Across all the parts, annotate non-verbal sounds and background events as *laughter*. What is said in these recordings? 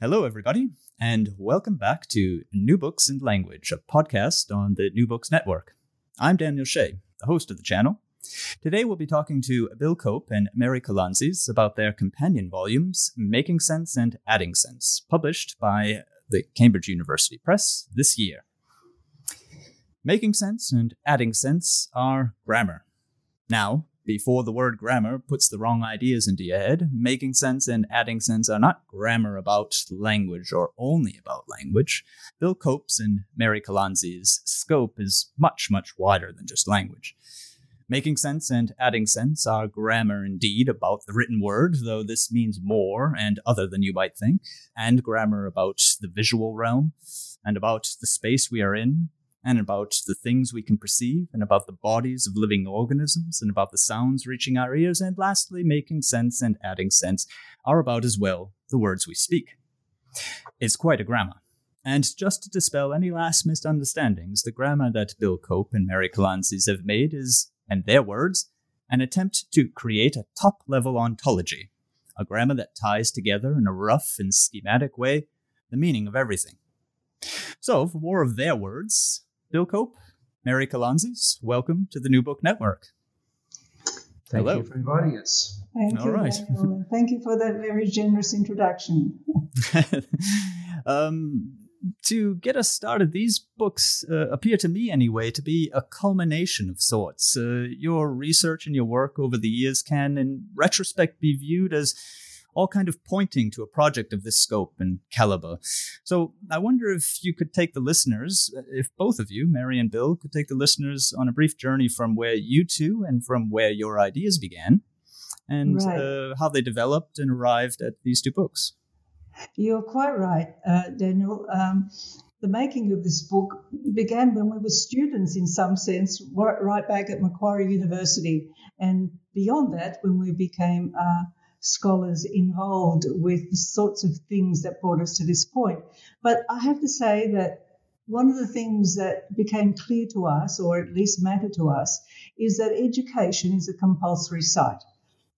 Hello, everybody, and welcome back to New Books in Language, a podcast on the New Books Network. I'm Daniel Shea, the host of the channel. Today we'll be talking to Bill Cope and Mary Kalantzis about their companion volumes, Making Sense and Adding Sense, published by the Cambridge University Press this year. Making sense and adding sense are grammar. Now, before the word grammar puts the wrong ideas into your head, making sense and adding sense are not grammar about language or only about language. Bill Cope's and Mary Kalantzis' scope is much, much wider than just language. Making sense and adding sense are grammar indeed about the written word, though this means more and other than you might think, and grammar about the visual realm, and about the space we are in, and about the things we can perceive, and about the bodies of living organisms, and about the sounds reaching our ears, and lastly, making sense and adding sense are about as well the words we speak. It's quite a grammar. And just to dispel any last misunderstandings, the grammar that Bill Cope and Mary Kalantzis have made is, in their words, an attempt to create a top level ontology, a grammar that ties together in a rough and schematic way the meaning of everything. So, for more of their words, Bill Cope, Mary Kalantzis, welcome to the New Book Network. Thank Hello. you for inviting us. Thank All you, right. Daniel, thank you for that very generous introduction. *laughs* um, to get us started, these books uh, appear to me, anyway, to be a culmination of sorts. Uh, your research and your work over the years can, in retrospect, be viewed as all kind of pointing to a project of this scope and caliber. So I wonder if you could take the listeners, if both of you, Mary and Bill, could take the listeners on a brief journey from where you two and from where your ideas began, and Right. uh, how they developed and arrived at these two books. You're quite right, uh, Daniel. Um, the making of this book began when we were students, in some sense, right, right back at Macquarie University, and beyond that, when we became uh, scholars involved with the sorts of things that brought us to this point. But I have to say that one of the things that became clear to us, or at least mattered to us, is that education is a compulsory site.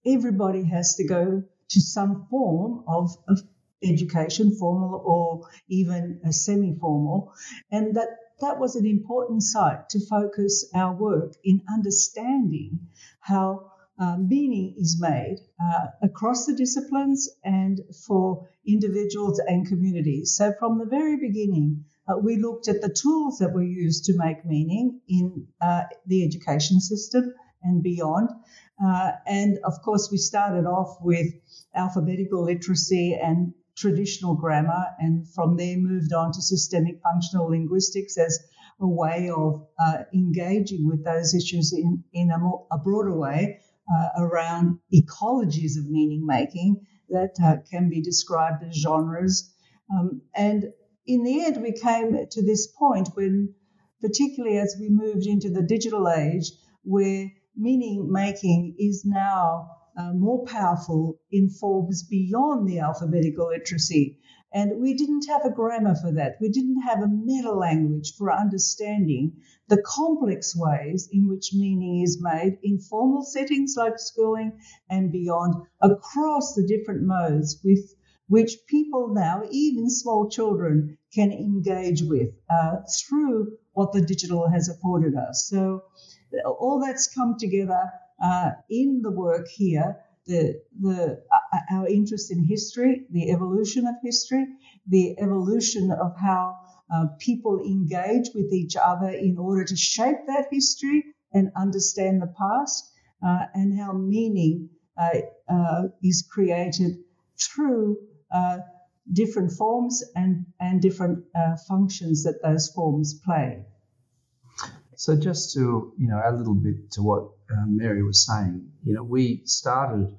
Everybody has to go to some form of, of education, formal or even a semi-formal, and that that was an important site to focus our work in understanding how uh, meaning is made uh, across the disciplines and for individuals and communities. So from the very beginning, uh, we looked at the tools that were used to make meaning in uh, the education system and beyond. Uh, and of course, we started off with alphabetical literacy and traditional grammar, and from there moved on to systemic functional linguistics as a way of uh, engaging with those issues in, in a, more, a broader way uh, around ecologies of meaning making that uh, can be described as genres. Um, and in the end, we came to this point when, particularly as we moved into the digital age, where meaning making is now uh, more powerful in forms beyond the alphabetical literacy. And we didn't have a grammar for that. We didn't have a meta language for understanding the complex ways in which meaning is made in formal settings like schooling and beyond across the different modes with which people now, even small children, can engage with uh, through what the digital has afforded us. So all that's come together uh, in the work here the, the, uh, our interest in history, the evolution of history, the evolution of how uh, people engage with each other in order to shape that history and understand the past, uh, and how meaning uh, uh, is created through different forms and, and different functions that those forms play. So just to you know add a little bit to what um, Mary was saying, you know, we started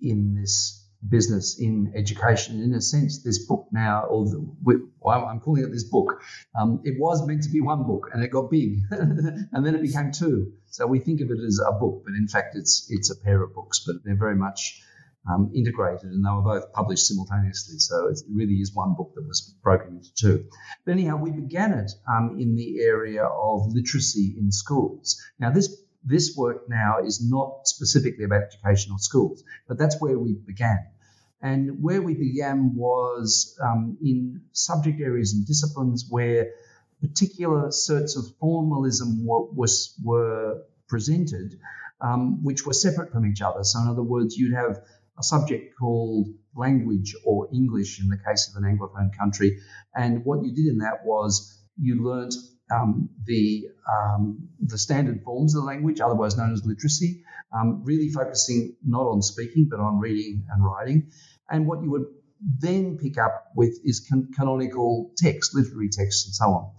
in this business in education. In a sense, this book now, or the, I'm calling it this book, um, it was meant to be one book, and it got big, *laughs* and then it became two. So we think of it as a book, but in fact, it's it's a pair of books, but they're very much um, integrated, and they were both published simultaneously. So it really is one book that was broken into two. But anyhow, we began it um, in the area of literacy in schools. Now, this this work now is not specifically about educational schools, but that's where we began. And where we began was um, in subject areas and disciplines where particular sorts of formalism were, was, were presented, um, which were separate from each other. So, in other words, you'd have a subject called language or English in the case of an Anglophone country. And what you did in that was you learnt um, the, um, the standard forms of the language, otherwise known as literacy, um, really focusing not on speaking but on reading and writing. And what you would then pick up with is can- canonical text, literary text, and so on.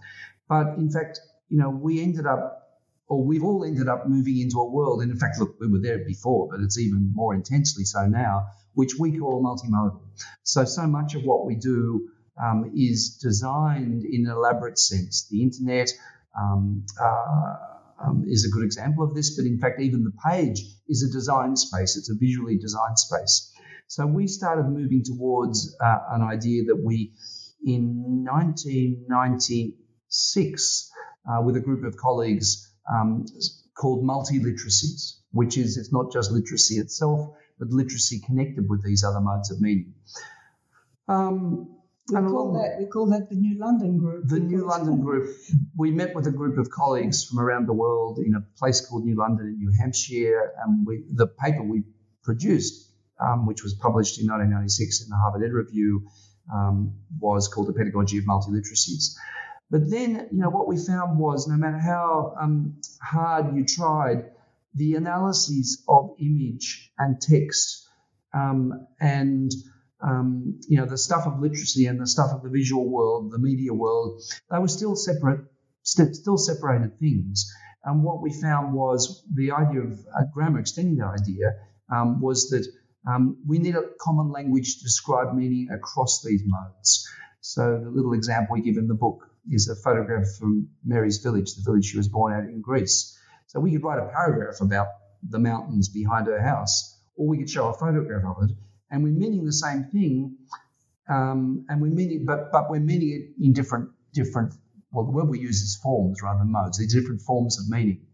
But in fact, you know, we ended up or we've all ended up moving into a world, and in fact, look, we were there before, but it's even more intensely so now, which we call multimodal. So, so much of what we do um, is designed in an elaborate sense. The internet um, uh, um, is a good example of this, but in fact, even the page is a design space, it's a visually designed space. So, we started moving towards uh, an idea that we, in 1996, uh, with a group of colleagues, um, called multiliteracies, which is it's not just literacy itself, but literacy connected with these other modes of meaning. Um, we call that we call that the New London Group. The New London Group. We met with a group of colleagues from around the world in a place called New London in New Hampshire, and we, the paper we produced, um, which was published in 1996 in the Harvard Ed Review, um, was called the Pedagogy of Multiliteracies. But then, you know, what we found was no matter how um, hard you tried, the analyses of image and text um, and um, you know the stuff of literacy and the stuff of the visual world, the media world, they were still separate, st- still separated things. And what we found was the idea of uh, grammar extending that idea um, was that um, we need a common language to describe meaning across these modes. So the little example we give in the book is a photograph from Mary's village, the village she was born at in Greece. So we could write a paragraph about the mountains behind her house, or we could show a photograph of it, and we're meaning the same thing, um, and we're meaning, but but we're meaning it in different different. Well, the word we use is forms rather than modes. These different forms of meaning.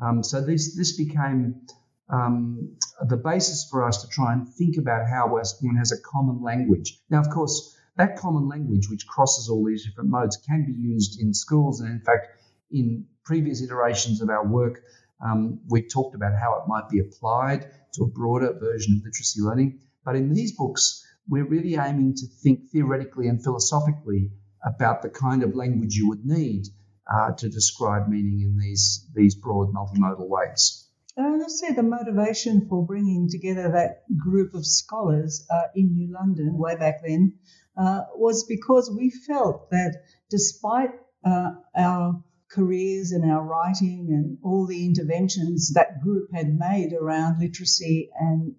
Um, so this this became um, the basis for us to try and think about how one has a common language. Now, of course, that common language, which crosses all these different modes, can be used in schools. And in fact, in previous iterations of our work, um, we talked about how it might be applied to a broader version of literacy learning. But in these books, we're really aiming to think theoretically and philosophically about the kind of language you would need uh, to describe meaning in these, these broad multimodal ways. Uh, let's say the motivation for bringing together that group of scholars uh, in New London way back then uh, was because we felt that despite uh, our careers and our writing and all the interventions that group had made around literacy and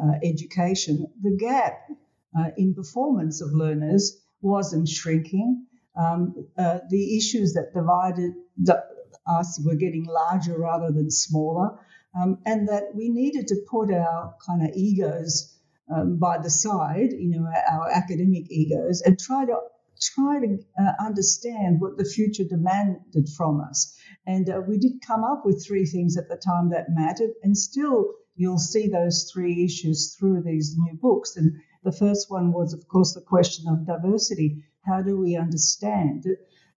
uh, education, the gap uh, in performance of learners wasn't shrinking. Um, uh, the issues that divided the, us were getting larger rather than smaller, um, and that we needed to put our kind of egos um, by the side, you know, our academic egos, and try to try to uh, understand what the future demanded from us. And uh, we did come up with three things at the time that mattered, and still you'll see those three issues through these new books. And the first one was, of course, the question of diversity. How do we understand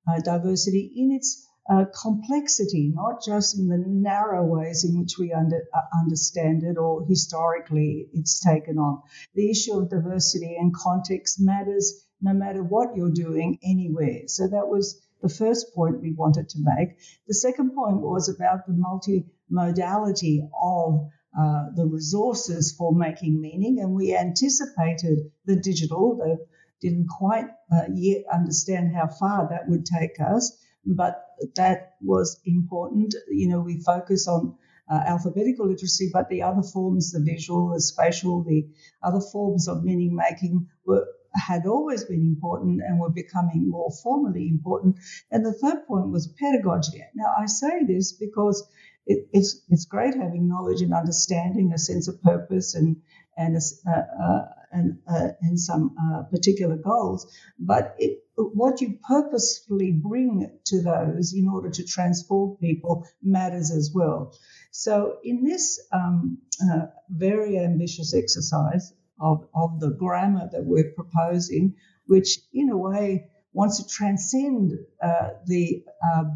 uh, diversity in its uh, complexity, not just in the narrow ways in which we under, uh, understand it or historically it's taken on. The issue of diversity and context matters no matter what you're doing anywhere. So that was the first point we wanted to make. The second point was about the multimodality of uh, the resources for making meaning, and we anticipated the digital, though didn't quite uh, yet understand how far that would take us, but that was important. You know, we focus on uh, alphabetical literacy, but the other forms, the visual, the spatial, the other forms of meaning making were had always been important and were becoming more formally important. And the third point was pedagogy. Now, I say this because it, it's it's great having knowledge and understanding, a sense of purpose, and and a, uh, uh, and uh, and some uh, particular goals. But it, what you purposefully bring to those in order to transform people matters as well. So in this um, uh, very ambitious exercise, of, of the grammar that we're proposing, which in a way wants to transcend uh, the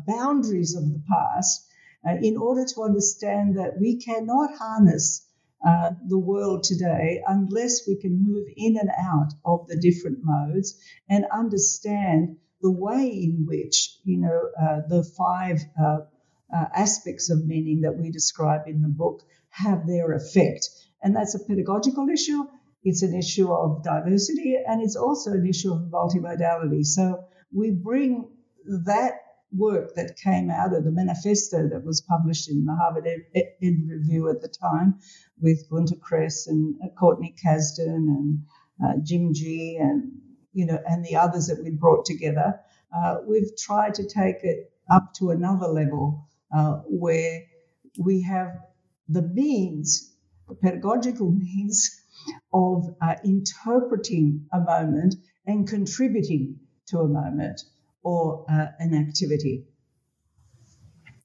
boundaries of the past uh, in order to understand that we cannot harness uh, the world today unless we can move in and out of the different modes and understand the way in which you know uh, the five uh, aspects of meaning that we describe in the book have their effect and that's a pedagogical issue it's an issue of diversity and it's also an issue of multimodality. So we bring that work that came out of the manifesto that was published in the Harvard Ed, Ed Review at the time with Gunter Kress and uh, Courtney Cazden and uh, Jim Gee and you know and the others that we brought together. Uh, we've tried to take it up to another level uh, where we have the means, the pedagogical *laughs* means of uh, interpreting a moment and contributing to a moment or uh, an activity.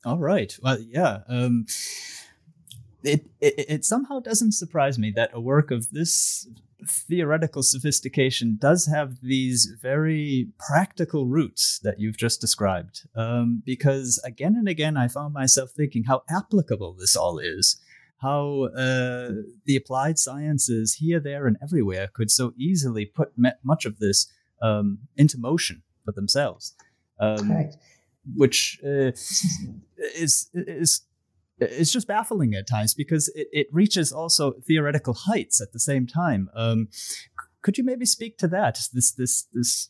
All right. Well, yeah. Um, it, it it somehow doesn't surprise me that a work of this theoretical sophistication does have these very practical roots that you've just described. Um, because again and again, I found myself thinking how applicable this all is how uh, the applied sciences here, there, and everywhere could so easily put much of this um, into motion for themselves, um, right. which uh, is is it's just baffling at times because it, it reaches also theoretical heights at the same time. Um, could you maybe speak to that? This this this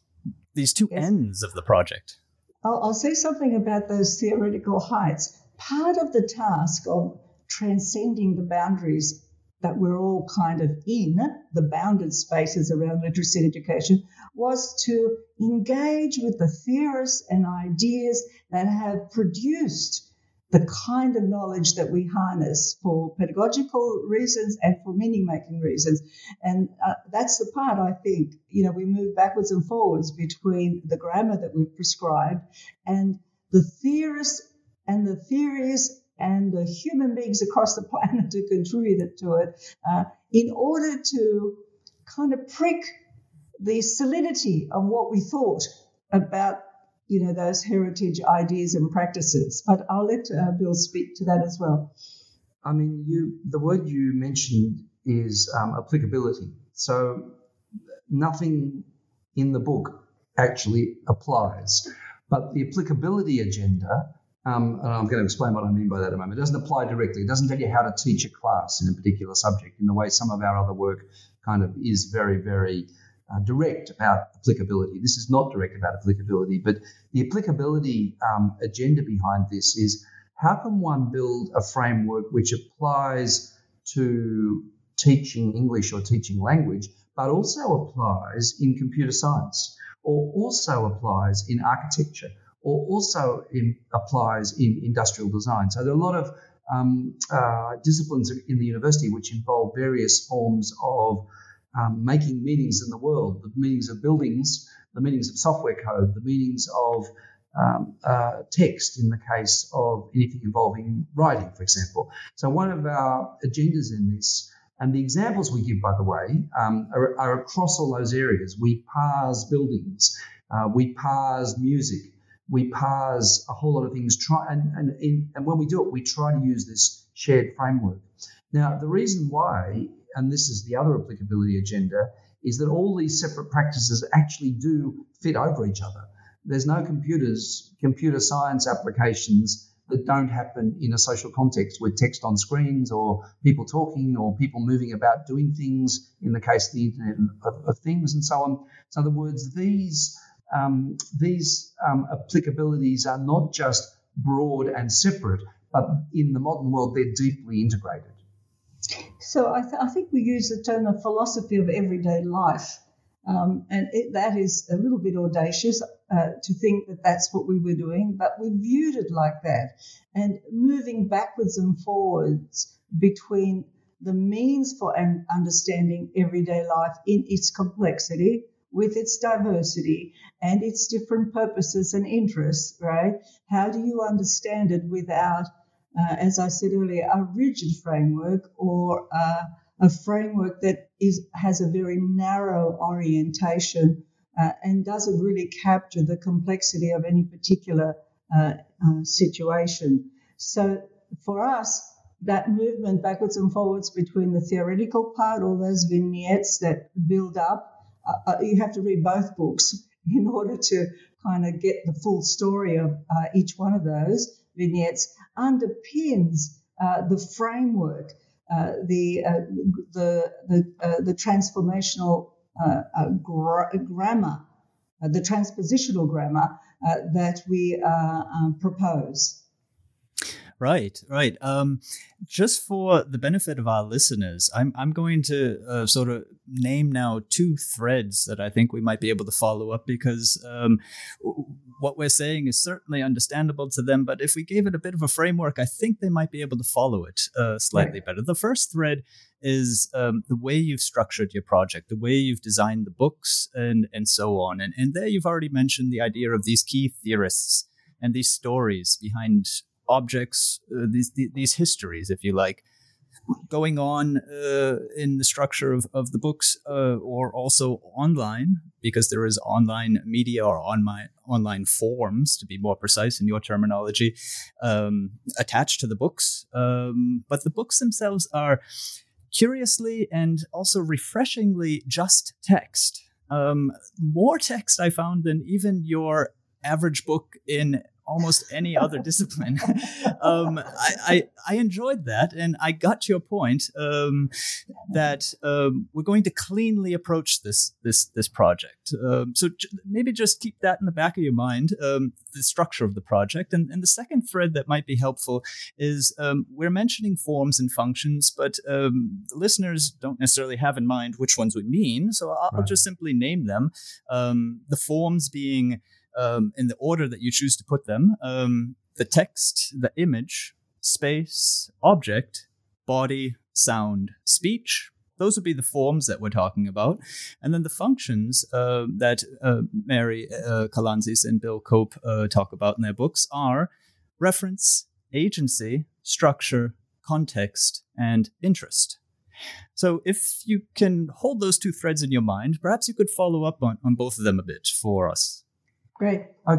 these two yes. ends of the project. I'll, I'll say something about those theoretical heights. Part of the task of transcending the boundaries that we're all kind of in, the bounded spaces around literacy education, was to engage with the theorists and ideas that have produced the kind of knowledge that we harness for pedagogical reasons and for meaning making reasons. And uh, that's the part I think, you know, we move backwards and forwards between the grammar that we've prescribed and the theorists and the theories and human beings across the *laughs* planet who contributed to it uh, in order to kind of prick the solidity of what we thought about you know those heritage ideas and practices. But i'll let uh, bill speak to that as well. I mean you the word you mentioned is um, applicability. So nothing in the book actually applies. But the applicability agenda um, and I'm going to explain what I mean by that in a moment. It doesn't apply directly. It doesn't tell you how to teach a class in a particular subject in the way some of our other work kind of is very, very uh, direct about applicability. This is not direct about applicability, but the applicability um, agenda behind this is how can one build a framework which applies to teaching English or teaching language, but also applies in computer science or also applies in architecture or also in, applies in industrial design. So there are a lot of um, uh, disciplines in the university which involve various forms of um, making meanings in the world, the meanings of buildings, the meanings of software code, the meanings of um, uh, text in the case of anything involving writing, for example. So one of our agendas in this, and the examples we give, by the way, um, are, are, across all those areas. We parse buildings, uh, we parse music, we parse a whole lot of things. Try and and, and when we do it, we try to use this shared framework. Now, the reason why, and this is the other applicability agenda, is that all these separate practices actually do fit over each other. There's no computers, computer science applications that don't happen in a social context with text on screens or people talking or people moving about doing things in the case of the Internet of, of Things and so on. So, in other words, these um, these um, applicabilities are not just broad and separate, but in the modern world, they're deeply integrated. So I, th- I think we use the term of philosophy of everyday life. Um, and it, that is a little bit audacious uh, to think that that's what we were doing, but we viewed it like that. And moving backwards and forwards between the means for an understanding everyday life in its complexity with its diversity and its different purposes and interests, right? How do you understand it without, uh, as I said earlier, a rigid framework or uh, a framework that is has a very narrow orientation uh, and doesn't really capture the complexity of any particular uh, uh, situation. So for us, that movement backwards and forwards between the theoretical part, all those vignettes that build up, uh, uh, you have to read both books in order to kind of get the full story of uh, each one of those vignettes, underpins uh, the framework, uh, the, uh, the, the, the transformational gra- grammar, the transpositional grammar that we um, propose. Right, right. Um, just for the benefit of our listeners, I'm I'm going to uh, sort of name now two threads that I think we might be able to follow up because um, what we're saying is certainly understandable to them. But if we gave it a bit of a framework, I think they might be able to follow it uh, slightly right. better. The first thread is um, the way you've structured your project, the way you've designed the books, and and so on. And and there you've already mentioned the idea of these key theorists and these stories behind objects, uh, these these histories, if you like, going on uh, in the structure of, of the books, uh, or also online, because there is online media or online online forms, to be more precise in your terminology, um, attached to the books. Um, but the books themselves are curiously and also refreshingly just text. Um, more text I found than even your average book in almost any other discipline. *laughs* um, I, I, I, enjoyed that, and I got to your point um, that um, we're going to cleanly approach this this this project. Um, so j- maybe just keep that in the back of your mind, um, the structure of the project. And, and the second thread that might be helpful is um, we're mentioning forms and functions, but the listeners don't necessarily have in mind which ones we mean. So I'll, right. I'll just simply name them. the forms being um, in the order that you choose to put them um, the text, the image, space, object, body, sound, speech. Those would be the forms that we're talking about. And then the functions uh, that uh, Mary uh, Kalantzis and Bill Cope uh, talk about in their books are reference, agency, structure, context, and interest. So if you can hold those two threads in your mind, perhaps you could follow up on, on both of them a bit for us. Great. *laughs*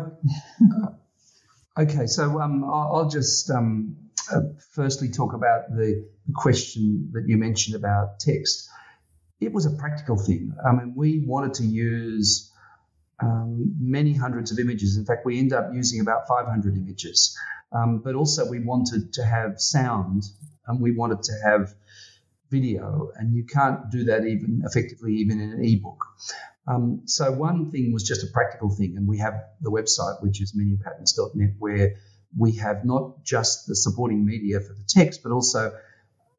okay, so um, I'll just um, uh, firstly talk about the, question that you mentioned about text. It was a practical thing. I mean, we wanted to use um, many hundreds of images. In fact, we end up using about 500 images. Um, but also, we wanted to have sound and we wanted to have video, and you can't do that even effectively even in an ebook. Um, so one thing was just a practical thing, and we have the website, which is meaningpatterns.net, where we have not just the supporting media for the text, but also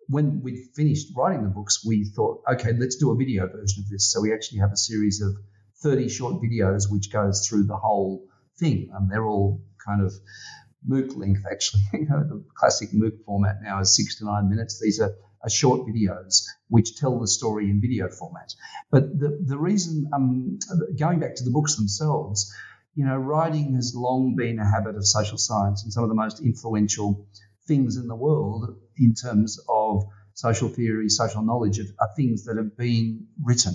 when we finished writing the books, we thought, okay, let's do a video version of this. So we actually have a series of 30 short videos which goes through the whole thing. and they're all kind of MOOC length, actually. *laughs* you know, the classic MOOC format now is six to nine minutes. These are are short videos which tell the story in video format. But the, the reason, um, going back to the books themselves, you know, writing has long been a habit of social science and some of the most influential things in the world in terms of social theory, social knowledge are things that have been written.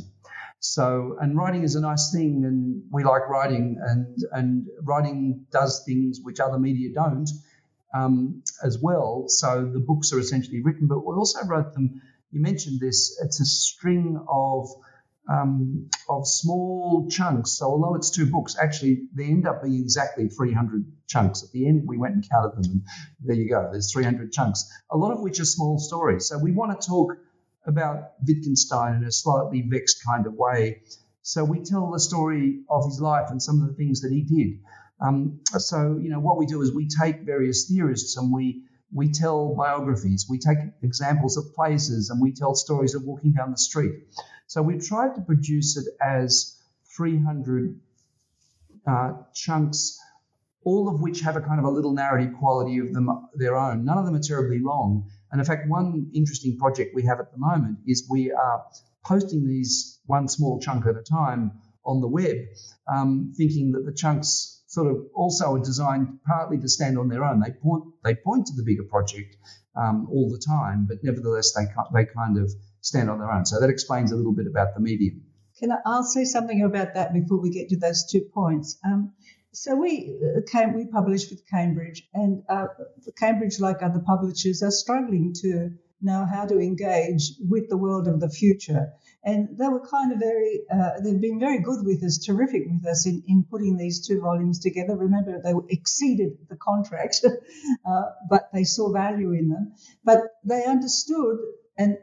So, and writing is a nice thing, and we like writing, and and writing does things which other media don't um, as well. So the books are essentially written, but we also wrote them. You mentioned this; it's a string of um, of small chunks. So although it's two books, actually they end up being exactly 300 chunks. At the end, we went and counted them, and there you go. There's 300 chunks, a lot of which are small stories. So we want to talk about Wittgenstein in a slightly vexed kind of way. So we tell the story of his life and some of the things that he did. Um, so you know what we do is we take various theorists and we we tell biographies, we take examples of places, and we tell stories of walking down the street. So we tried to produce it as 300 uh, chunks, all of which have a kind of a little narrative quality of them their own. None of them are terribly long. And in fact, one interesting project we have at the moment is we are posting these one small chunk at a time on the web, um, thinking that the chunks sort of also are designed partly to stand on their own. They point they point to the bigger project um, all the time, but nevertheless they they kind of stand on their own. So that explains a little bit about the medium. Can I, I'll say something about that before we get to those two points. Um, so we uh, came, we published with Cambridge, and uh, Cambridge, like other publishers, are struggling to know how to engage with the world of the future. And they were kind of very, uh, they've been very good with us, terrific with us in, in putting these two volumes together. Remember, they exceeded the contract, *laughs* uh, but they saw value in them. But they understood and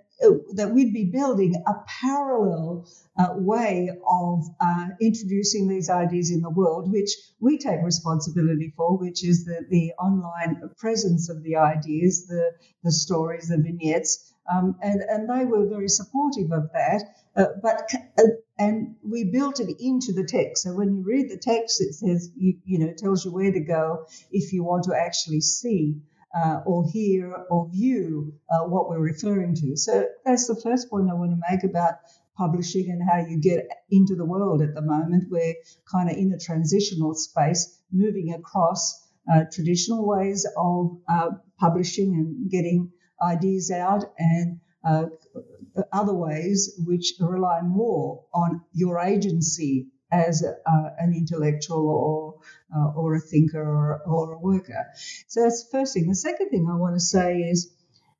that we'd be building a parallel uh, way of uh, introducing these ideas in the world, which we take responsibility for, which is the, the online presence of the ideas, the, the stories, the vignettes. Um, and, and they were very supportive of that. Uh, but uh, and we built it into the text. So when you read the text, it says you you know tells you where to go if you want to actually see uh, or hear or view uh, what we're referring to. So that's the first point I want to make about publishing and how you get into the world at the moment. We're kind of in a transitional space, moving across uh, traditional ways of uh, publishing and getting ideas out and uh, other ways which rely more on your agency as uh, an intellectual or uh, or a thinker or, or, a worker. So that's the first thing. The second thing I want to say is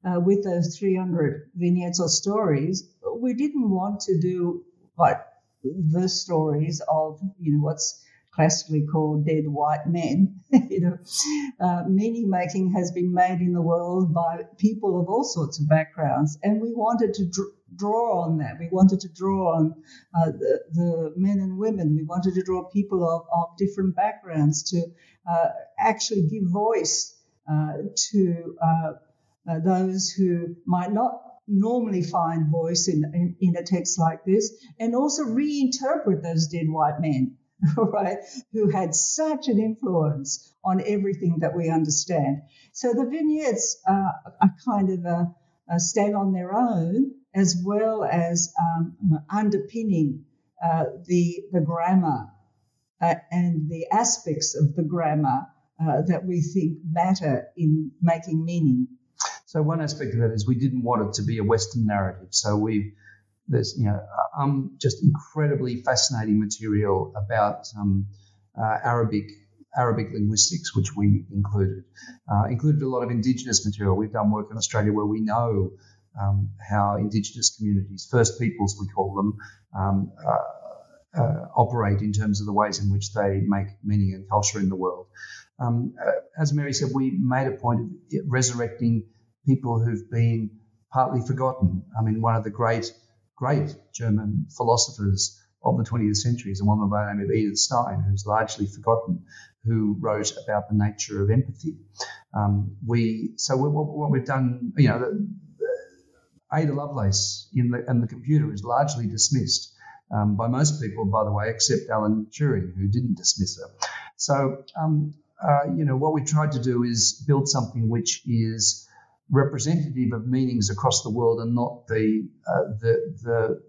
uh, with those 300 vignettes or stories, we didn't want to do like the stories of you know what's classically called dead white men. *laughs* you know, uh, meaning making has been made in the world by people of all sorts of backgrounds, and we wanted to dr- draw on that. We wanted to draw on uh, the, the, men and women. We wanted to draw people of, of different backgrounds to uh, actually give voice uh, to uh, uh, those who might not normally find voice in, in, in, a text like this, and also reinterpret those dead white men, *laughs* right, who had such an influence on everything that we understand. So the vignettes are kind of a, a stand on their own, as well as um, underpinning uh, the, the grammar uh, and the aspects of the grammar uh, that we think matter in making meaning. So one aspect of that is we didn't want it to be a Western narrative. So we there's you know um, just incredibly fascinating material about um, uh, Arabic Arabic linguistics, which we included. Uh, included a lot of Indigenous material. We've done work in Australia where we know um, how Indigenous communities, First Peoples we call them, um, uh, uh, operate in terms of the ways in which they make meaning and culture in the world. Um, uh, as Mary said, we made a point of resurrecting people who've been partly forgotten. I mean, one of the great, great German philosophers of the 20th century is a woman by the name of Edith Stein, who's largely forgotten, who wrote about the nature of empathy. Um, we so we, what, we've done, you know, Ada Lovelace in the, and the computer is largely dismissed um, by most people, by the way, except Alan Turing, who didn't dismiss her. So, um, uh, you know, what we tried to do is build something which is representative of meanings across the world and not the uh, the, the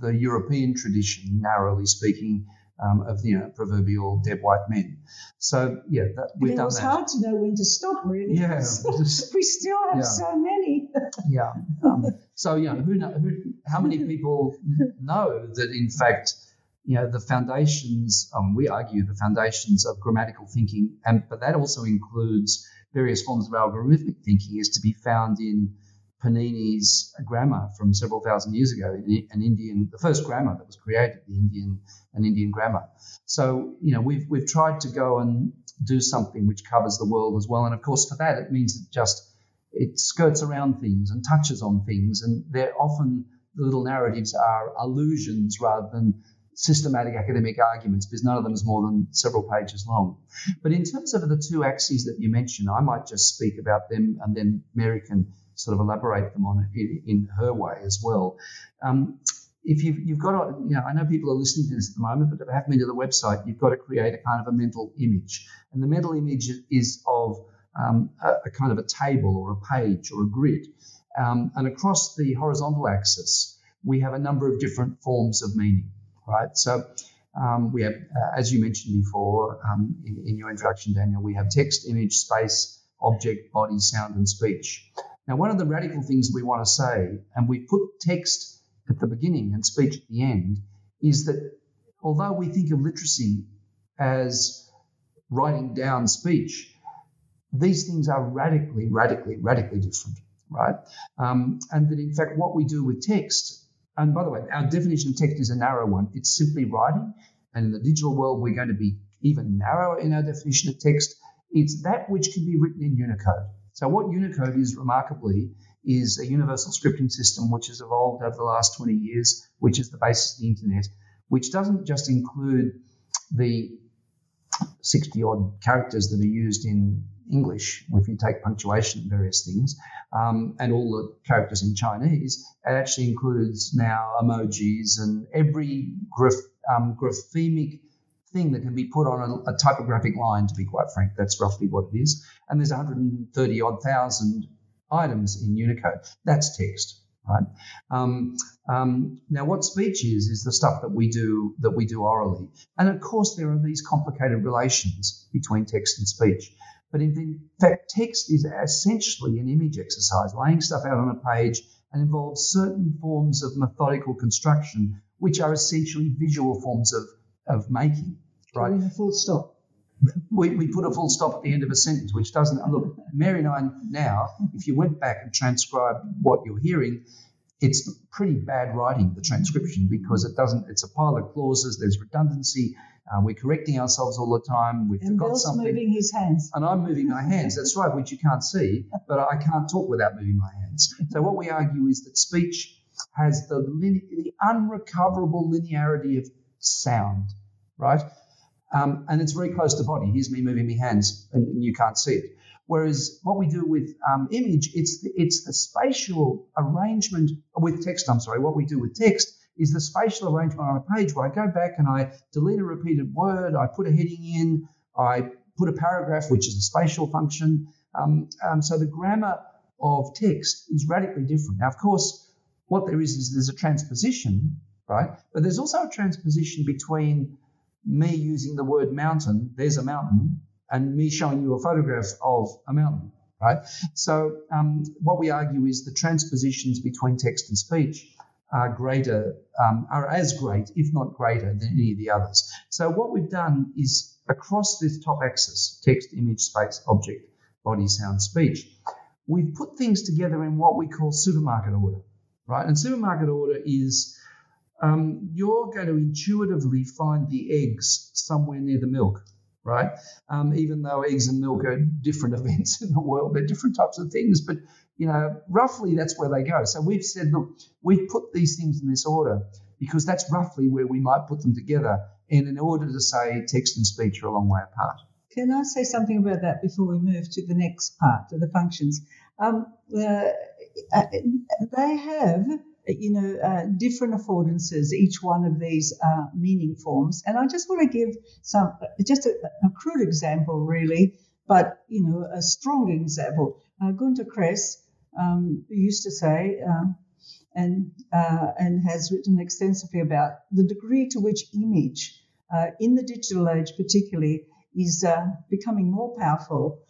the European tradition, narrowly speaking, um, of you know proverbial dead white men. So yeah, that, we've it done was that. hard to know when to stop, really. Yeah, *laughs* *laughs* we still have yeah. so many *laughs* yeah. Um, so you know, who, know who, how many people know that in fact, you know, the foundations. Um, we argue the foundations of grammatical thinking, and but that also includes various forms of algorithmic thinking, is to be found in Panini's grammar from several thousand years ago, an Indian, the first grammar that was created, the Indian, an Indian grammar. So, you know, we've, we've tried to go and do something which covers the world as well. And of course, for that, it means it just, it skirts around things and touches on things. And they're often, the little narratives are allusions rather than systematic academic arguments because none of them is more than several pages long. But in terms of the two axes that you mentioned, I might just speak about them and then Mary can sort of elaborate them on it in, her way as well. Um, if you've, you've got to, you know, I know people are listening to this at the moment, but if they haven't been to the website, you've got to create a kind of a mental image. And the mental image is of um, a, a, kind of a table or a page or a grid. Um, and across the horizontal axis, we have a number of different forms of meaning, right? So um, we have, uh, as you mentioned before um, in, in your introduction, Daniel, we have text, image, space, object, body, sound, and speech. Now, one of the radical things we want to say, and we put text at the beginning and speech at the end, is that although we think of literacy as writing down speech, these things are radically, radically, radically different, right? Um, and that in fact, what we do with text, and by the way, our definition of text is a narrow one. It's simply writing. And in the digital world, we're going to be even narrower in our definition of text. It's that which can be written in Unicode. So what Unicode is remarkably is a universal scripting system which has evolved over the last 20 years, which is the basis of the internet, which doesn't just include the 60 odd characters that are used in English, if you take punctuation and various things, um, and all the characters in Chinese, it actually includes now emojis and every graph, um, graphemic thing that can be put on a, a, typographic line, to be quite frank. That's roughly what it is. And there's 130 odd thousand items in Unicode. That's text, right? Um, um, now, what speech is is the stuff that we do that we do orally, and of course there are these complicated relations between text and speech. But in fact, text is essentially an image exercise, laying stuff out on a page and involves certain forms of methodical construction, which are essentially visual forms of of making, right? a full stop. We, we put a full stop at the end of a sentence, which doesn't look. Mary and I now, if you went back and transcribed what you're hearing, it's pretty bad writing, the transcription, because it doesn't. It's a pile of clauses. There's redundancy. Uh, we're correcting ourselves all the time. We and forgot Bill's something. moving his hands. And I'm moving my hands. That's right, which you can't see, but I can't talk without moving my hands. So what we argue is that speech has the, the unrecoverable linearity of sound right? Um, and it's very close to body. Here's me moving my hands, and you can't see it. Whereas what we do with um, image, it's the, it's the spatial arrangement with text. I'm sorry. What we do with text is the spatial arrangement on a page where I go back and I delete a repeated word, I put a heading in, I put a paragraph, which is a spatial function. Um, um, so the grammar of text is radically different. Now, of course, what there is is there's a transposition, right? But there's also a transposition between me using the word mountain, there's a mountain, and me showing you a photograph of a mountain, right? So um, what we argue is the transpositions between text and speech are greater, um, are as great, if not greater, than any of the others. So what we've done is across this top axis, text, image, space, object, body, sound, speech, we've put things together in what we call supermarket order, right? And supermarket order is um, you're going to intuitively find the eggs somewhere near the milk, right? Um, even though eggs and milk are different *laughs* events in the world, they're different types of things, but you know, roughly that's where they go. So we've said, look, we've put these things in this order because that's roughly where we might put them together. And in order to say text and speech are a long way apart. Can I say something about that before we move to the next part of the functions? Um, uh, uh they have you know, uh, different affordances, each one of these uh, meaning forms. And I just want to give some, just a, a, crude example, really, but, you know, a strong example. Uh, Gunter Kress um, used to say, uh, and, uh, and has written extensively about the degree to which image, uh, in the digital age particularly, is becoming more powerful uh, uh,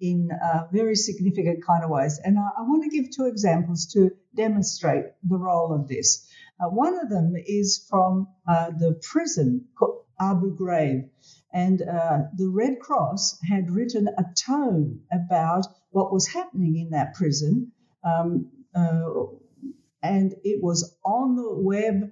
in uh, very significant kind of ways. And I, I, want to give two examples to demonstrate the role of this. Uh, one of them is from uh, the prison called Abu Ghraib. And uh, the Red Cross had written a tome about what was happening in that prison. Um, and it was on the web.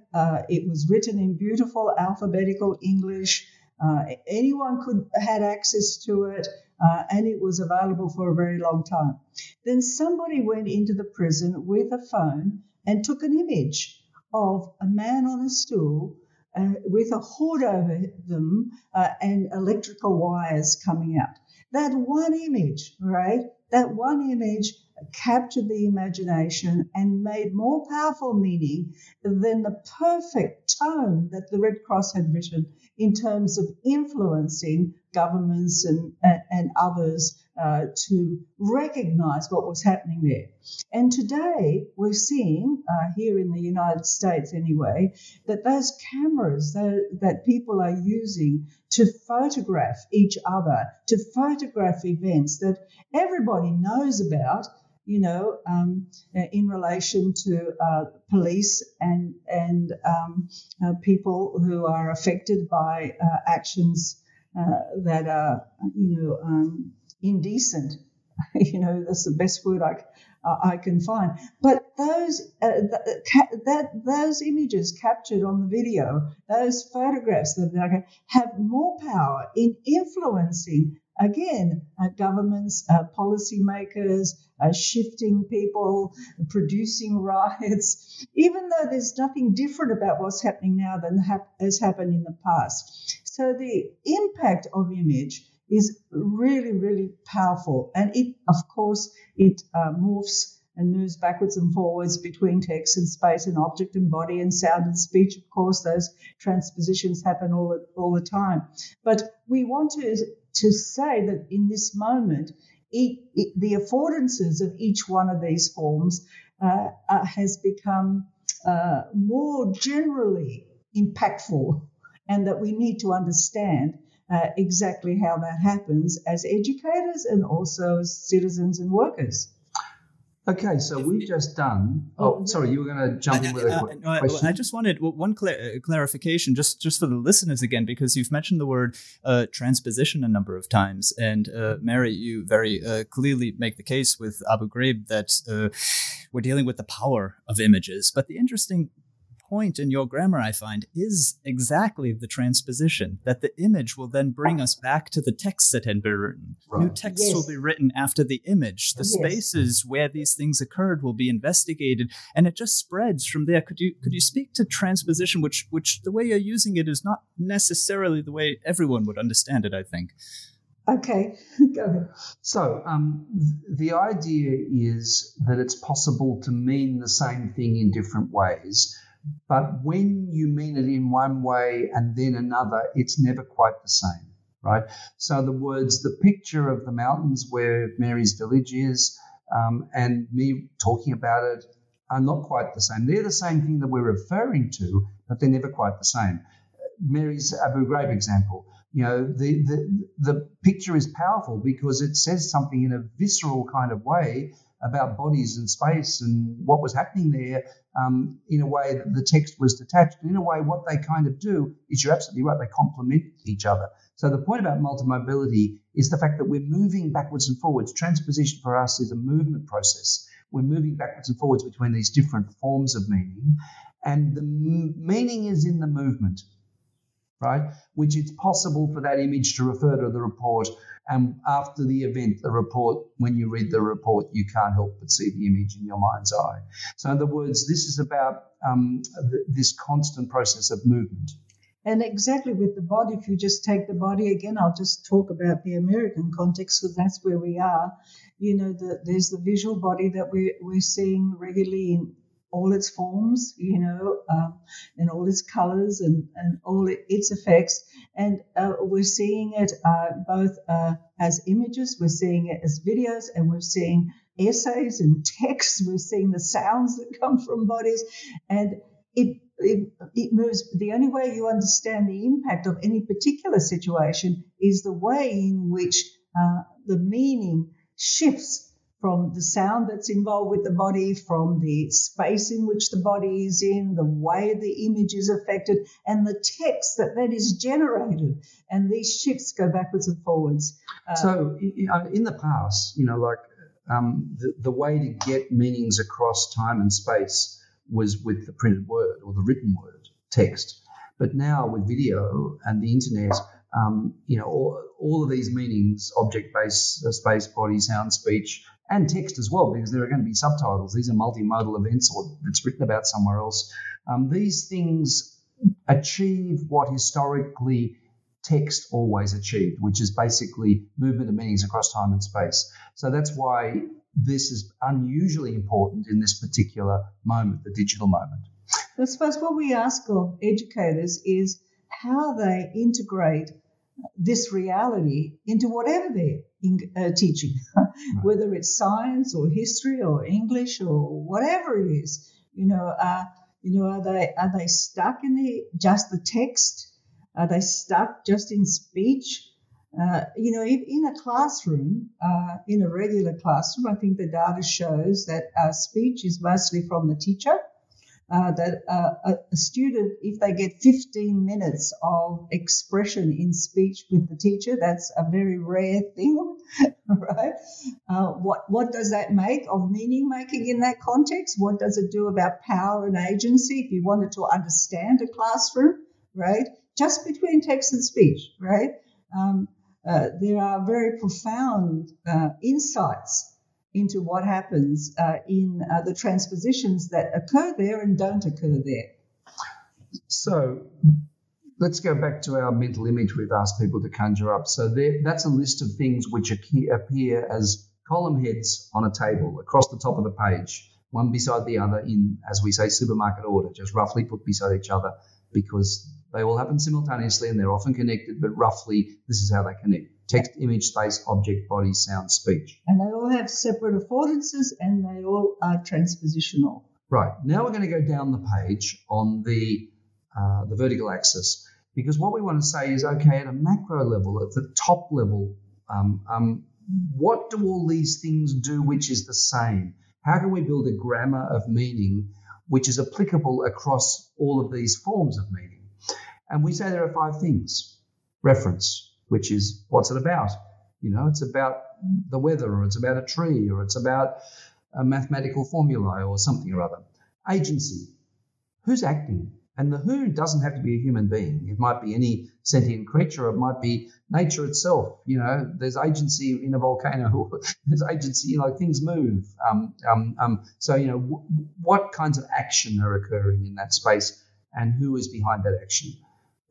it was written in beautiful alphabetical English. Uh, anyone could had access to it, uh, and it was available for a very long time. Then somebody went into the prison with a phone and took an image of a man on a stool uh, with a hood over them uh, and electrical wires coming out. That one image, right? That one image captured the imagination and made more powerful meaning than the perfect tone that the Red Cross had written in terms of influencing governments and, and others uh, to recognize what was happening there. And today we're seeing, uh, here in the United States anyway, that those cameras that, that people are using to photograph each other, to photograph events that everybody knows about, you know, um, in relation to uh, police and and um, uh, people who are affected by uh, actions uh, that are, you know, um, indecent. *laughs* you know, that's the best word I, I can find. But those uh, that those images captured on the video, those photographs that have more power in influencing again, uh, governments, uh, policymakers, uh, shifting people, producing riots, *laughs* even though there's nothing different about what's happening now than hap- has happened in the past. So the impact of image is really, really powerful. And it, of course, it uh, morphs and moves backwards and forwards between text and space and object and body and sound and speech. Of course, those transpositions happen all all the time. But we want to to say that in this moment, it, it, the affordances of each one of these forms uh, uh, has become uh, more generally impactful, and that we need to understand uh, exactly how that happens as educators and also as citizens and workers. Okay, so we've just done. Oh, oh sorry, you were going to jump in with a quick uh, question. I just wanted one cl- uh, clarification, just just for the listeners again, because you've mentioned the word uh, transposition a number of times, and uh, Mary, you very uh, clearly make the case with Abu Ghraib that uh, we're dealing with the power of images. But the interesting point in your grammar, I find, is exactly the transposition, that the image will then bring us back to the text that had been written. Right. New text yes. will be written after the image. The yes. spaces where these things occurred will be investigated, and it just spreads from there. Could you could you speak to transposition, which which the way you're using it is not necessarily the way everyone would understand it, I think. Okay, *laughs* go ahead. So, um, the idea is that it's possible to mean the same thing in different ways, but when you mean it in one way and then another, it's never quite the same, right? So the words, the picture of the mountains where Mary's village is, um, and me talking about it are not quite the same. They're the same thing that we're referring to, but they're never quite the same. Mary's Abu Ghraib example, you know, the, the, the picture is powerful because it says something in a visceral kind of way about bodies and space and what was happening there um, in a way that the text was detached. And in a way, what they kind of do is you're absolutely right, they complement each other. So the point about multimodality is the fact that we're moving backwards and forwards. Transposition for us is a movement process. We're moving backwards and forwards between these different forms of meaning, and the m- meaning is in the movement, right? Which it's possible for that image to refer to the report and after the event, the report, when you read the report, you can't help but see the image in your mind's eye. So, in other words, this is about um, th- this constant process of movement. And exactly with the body, if you just take the body again, I'll just talk about the American context because that's where we are. You know, the, there's the visual body that we're, we're seeing regularly in all its forms, you know, um, and all its colors and, and all its effects. And uh, we're seeing it uh, both uh, as images, we're seeing it as videos, and we're seeing essays and texts. We're seeing the sounds that come from bodies. And it, it, it moves. The only way you understand the impact of any particular situation is the way in which uh, the meaning shifts from the sound that's involved with the body, from the space in which the body is in, the way the image is affected, and the text that that is generated. And these shifts go backwards and forwards. Uh, so, in the past, you know, like um, the, the way to get meanings across time and space was with the printed word or the written word, text. But now with video and the internet, um, you know, all, all, of these meanings, object-based, uh, space, body, sound, speech, and text as well, because there are going to be subtitles. These are multimodal events or it's written about somewhere else. Um, these things achieve what historically text always achieved, which is basically movement of meanings across time and space. So that's why this is unusually important in this particular moment, the digital moment. I suppose what we ask of educators is how they integrate this reality into whatever they're in, uh, teaching, *laughs* right. whether it's science or history or English or whatever it is. You know, uh, you know, are they are they stuck in the just the text? Are they stuck just in speech? Uh, you know, in a classroom, uh, in a regular classroom, I think the data shows that uh, speech is mostly from the teacher uh, that uh, a, student, if they get 15 minutes of expression in speech with the teacher, that's a very rare thing, *laughs* right? Uh, what what does that make of meaning making in that context? What does it do about power and agency? If you wanted to understand a classroom, right? Just between text and speech, right? Um, uh, there are very profound uh, insights into what happens uh, in uh, the transpositions that occur there and don't occur there. So let's go back to our mental image we've asked people to conjure up. So there, that's a list of things which appear as column heads on a table across the top of the page, one beside the other in, as we say, supermarket order, just roughly put beside each other because they all happen simultaneously and they're often connected, but roughly this is how they connect text, image, space, object, body, sound, speech. And they all have separate affordances and they all are transpositional. Right. Now we're going to go down the page on the, uh, the vertical axis because what we want to say is okay, at a macro level, at the top level, um, um, what do all these things do which is the same? How can we build a grammar of meaning which is applicable across all of these forms of meaning? And we say there are five things reference, which is what's it about? You know, it's about the weather, or it's about a tree, or it's about a mathematical formula, or something or other. Agency. Who's acting? And the who doesn't have to be a human being. It might be any sentient creature. It might be nature itself. You know, there's agency in a volcano. *laughs* there's agency, you know, things move. Um, um, um, so, you know, w- what kinds of action are occurring in that space and who is behind that action?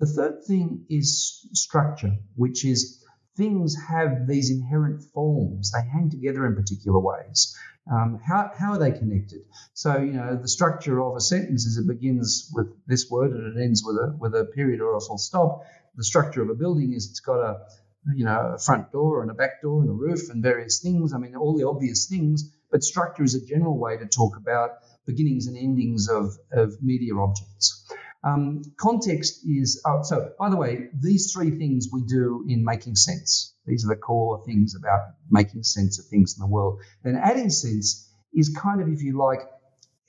The third thing is structure, which is things have these inherent forms. They hang together in particular ways. Um, how, how are they connected? So, you know, the structure of a sentence is it begins with this word and it ends with a, with a period or a full stop. The structure of a building is it's got a, you know, a front door and a back door and a roof and various things. I mean, all the obvious things, but structure is a general way to talk about beginnings and endings of, of media objects. Um, context is, oh, so by the way, these three things we do in making sense. These are the core things about making sense of things in the world. Then adding sense is kind of, if you like,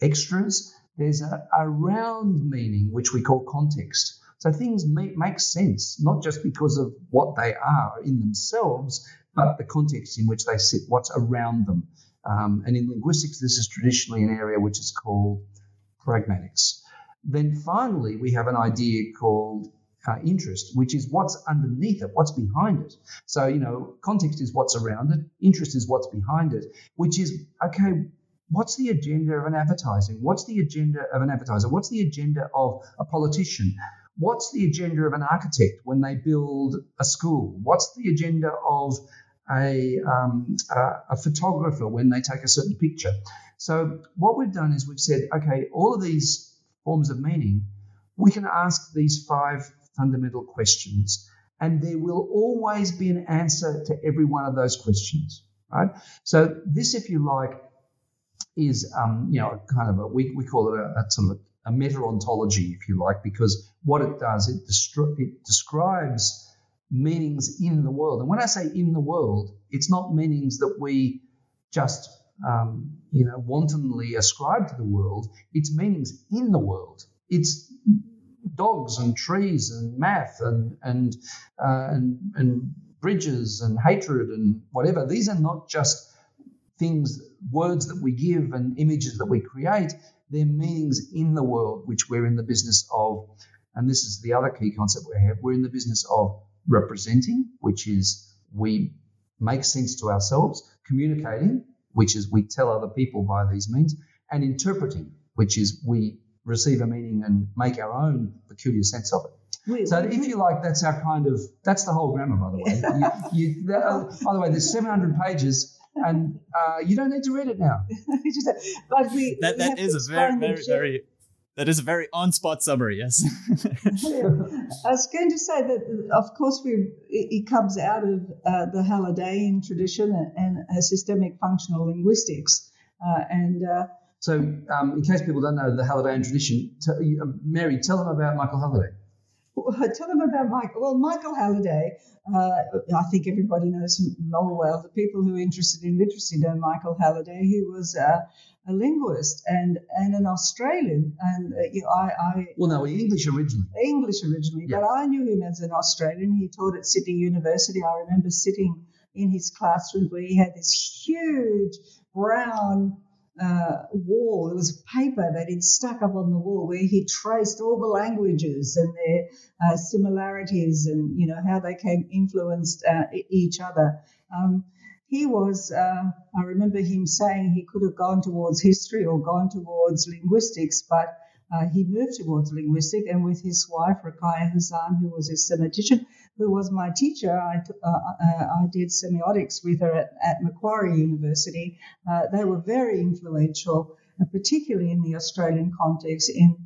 extras. There's a, a round meaning, which we call context. So things make, make sense, not just because of what they are in themselves, but the context in which they sit, what's around them. Um, and in linguistics, this is traditionally an area which is called pragmatics. Then finally, we have an idea called uh, interest, which is what's underneath it, what's behind it. So, you know, context is what's around it, interest is what's behind it, which is, okay, what's the agenda of an advertising? What's the agenda of an advertiser? What's the agenda of a politician? What's the agenda of an architect when they build a school? What's the agenda of a, um, a, a photographer when they take a certain picture? So, what we've done is we've said, okay, all of these forms of meaning, we can ask these five fundamental questions. And there will always be an answer to every one of those questions, right? So this, if you like, is um, you know kind of a we, we call it a, a sort of a, meta ontology, if you like, because what it does it, destri- it describes meanings in the world. And when I say in the world, it's not meanings that we just um, you know wantonly ascribe to the world. It's meanings in the world. It's dogs and trees and math and and uh, and, and bridges and hatred and whatever. These are not just things, words that we give and images that we create. They're meanings in the world, which we're in the business of. And this is the other key concept we have. We're in the business of representing, which is we make sense to ourselves, communicating, which is we tell other people by these means, and interpreting, which is we receive a meaning and make our own peculiar sense of it. Wait, so if you like, that's our kind of that's the whole grammar, by the way. *laughs* you, you, uh, by the way, there's 700 pages, and uh, you don't need to read it now. *laughs* but we that that is a very very very that is a very on-spot summary. Yes. *laughs* I was going to say that, of course, we it comes out of uh, the Hallidayan tradition and, and uh, systemic functional linguistics, uh, and uh, so, um, in case people don't know the Hallidayan tradition, t- uh, Mary, tell them about Michael Halliday. tell them about Michael. Well, Michael Halliday, uh, I think everybody knows him more well. The people who are interested in literacy know Michael Halliday. He was uh, a linguist and, and an Australian. And uh, I, I, well, no, English originally. English originally, yeah. but I knew him as an Australian. He taught at Sydney University. I remember sitting in his classroom where he had this huge brown uh, wall. It was paper that he'd stuck up on the wall where he traced all the languages and their uh, similarities and you know how they came influenced uh, each other. Um, he was, uh, I remember him saying he could have gone towards history or gone towards linguistics, but uh, he moved towards linguistics, and with his wife, Ruqaiya Hasan, who was a semiotician, who was my teacher, I, uh, uh, I did semiotics with her at, at Macquarie University. Uh, they were very influential, uh, particularly in the Australian context, in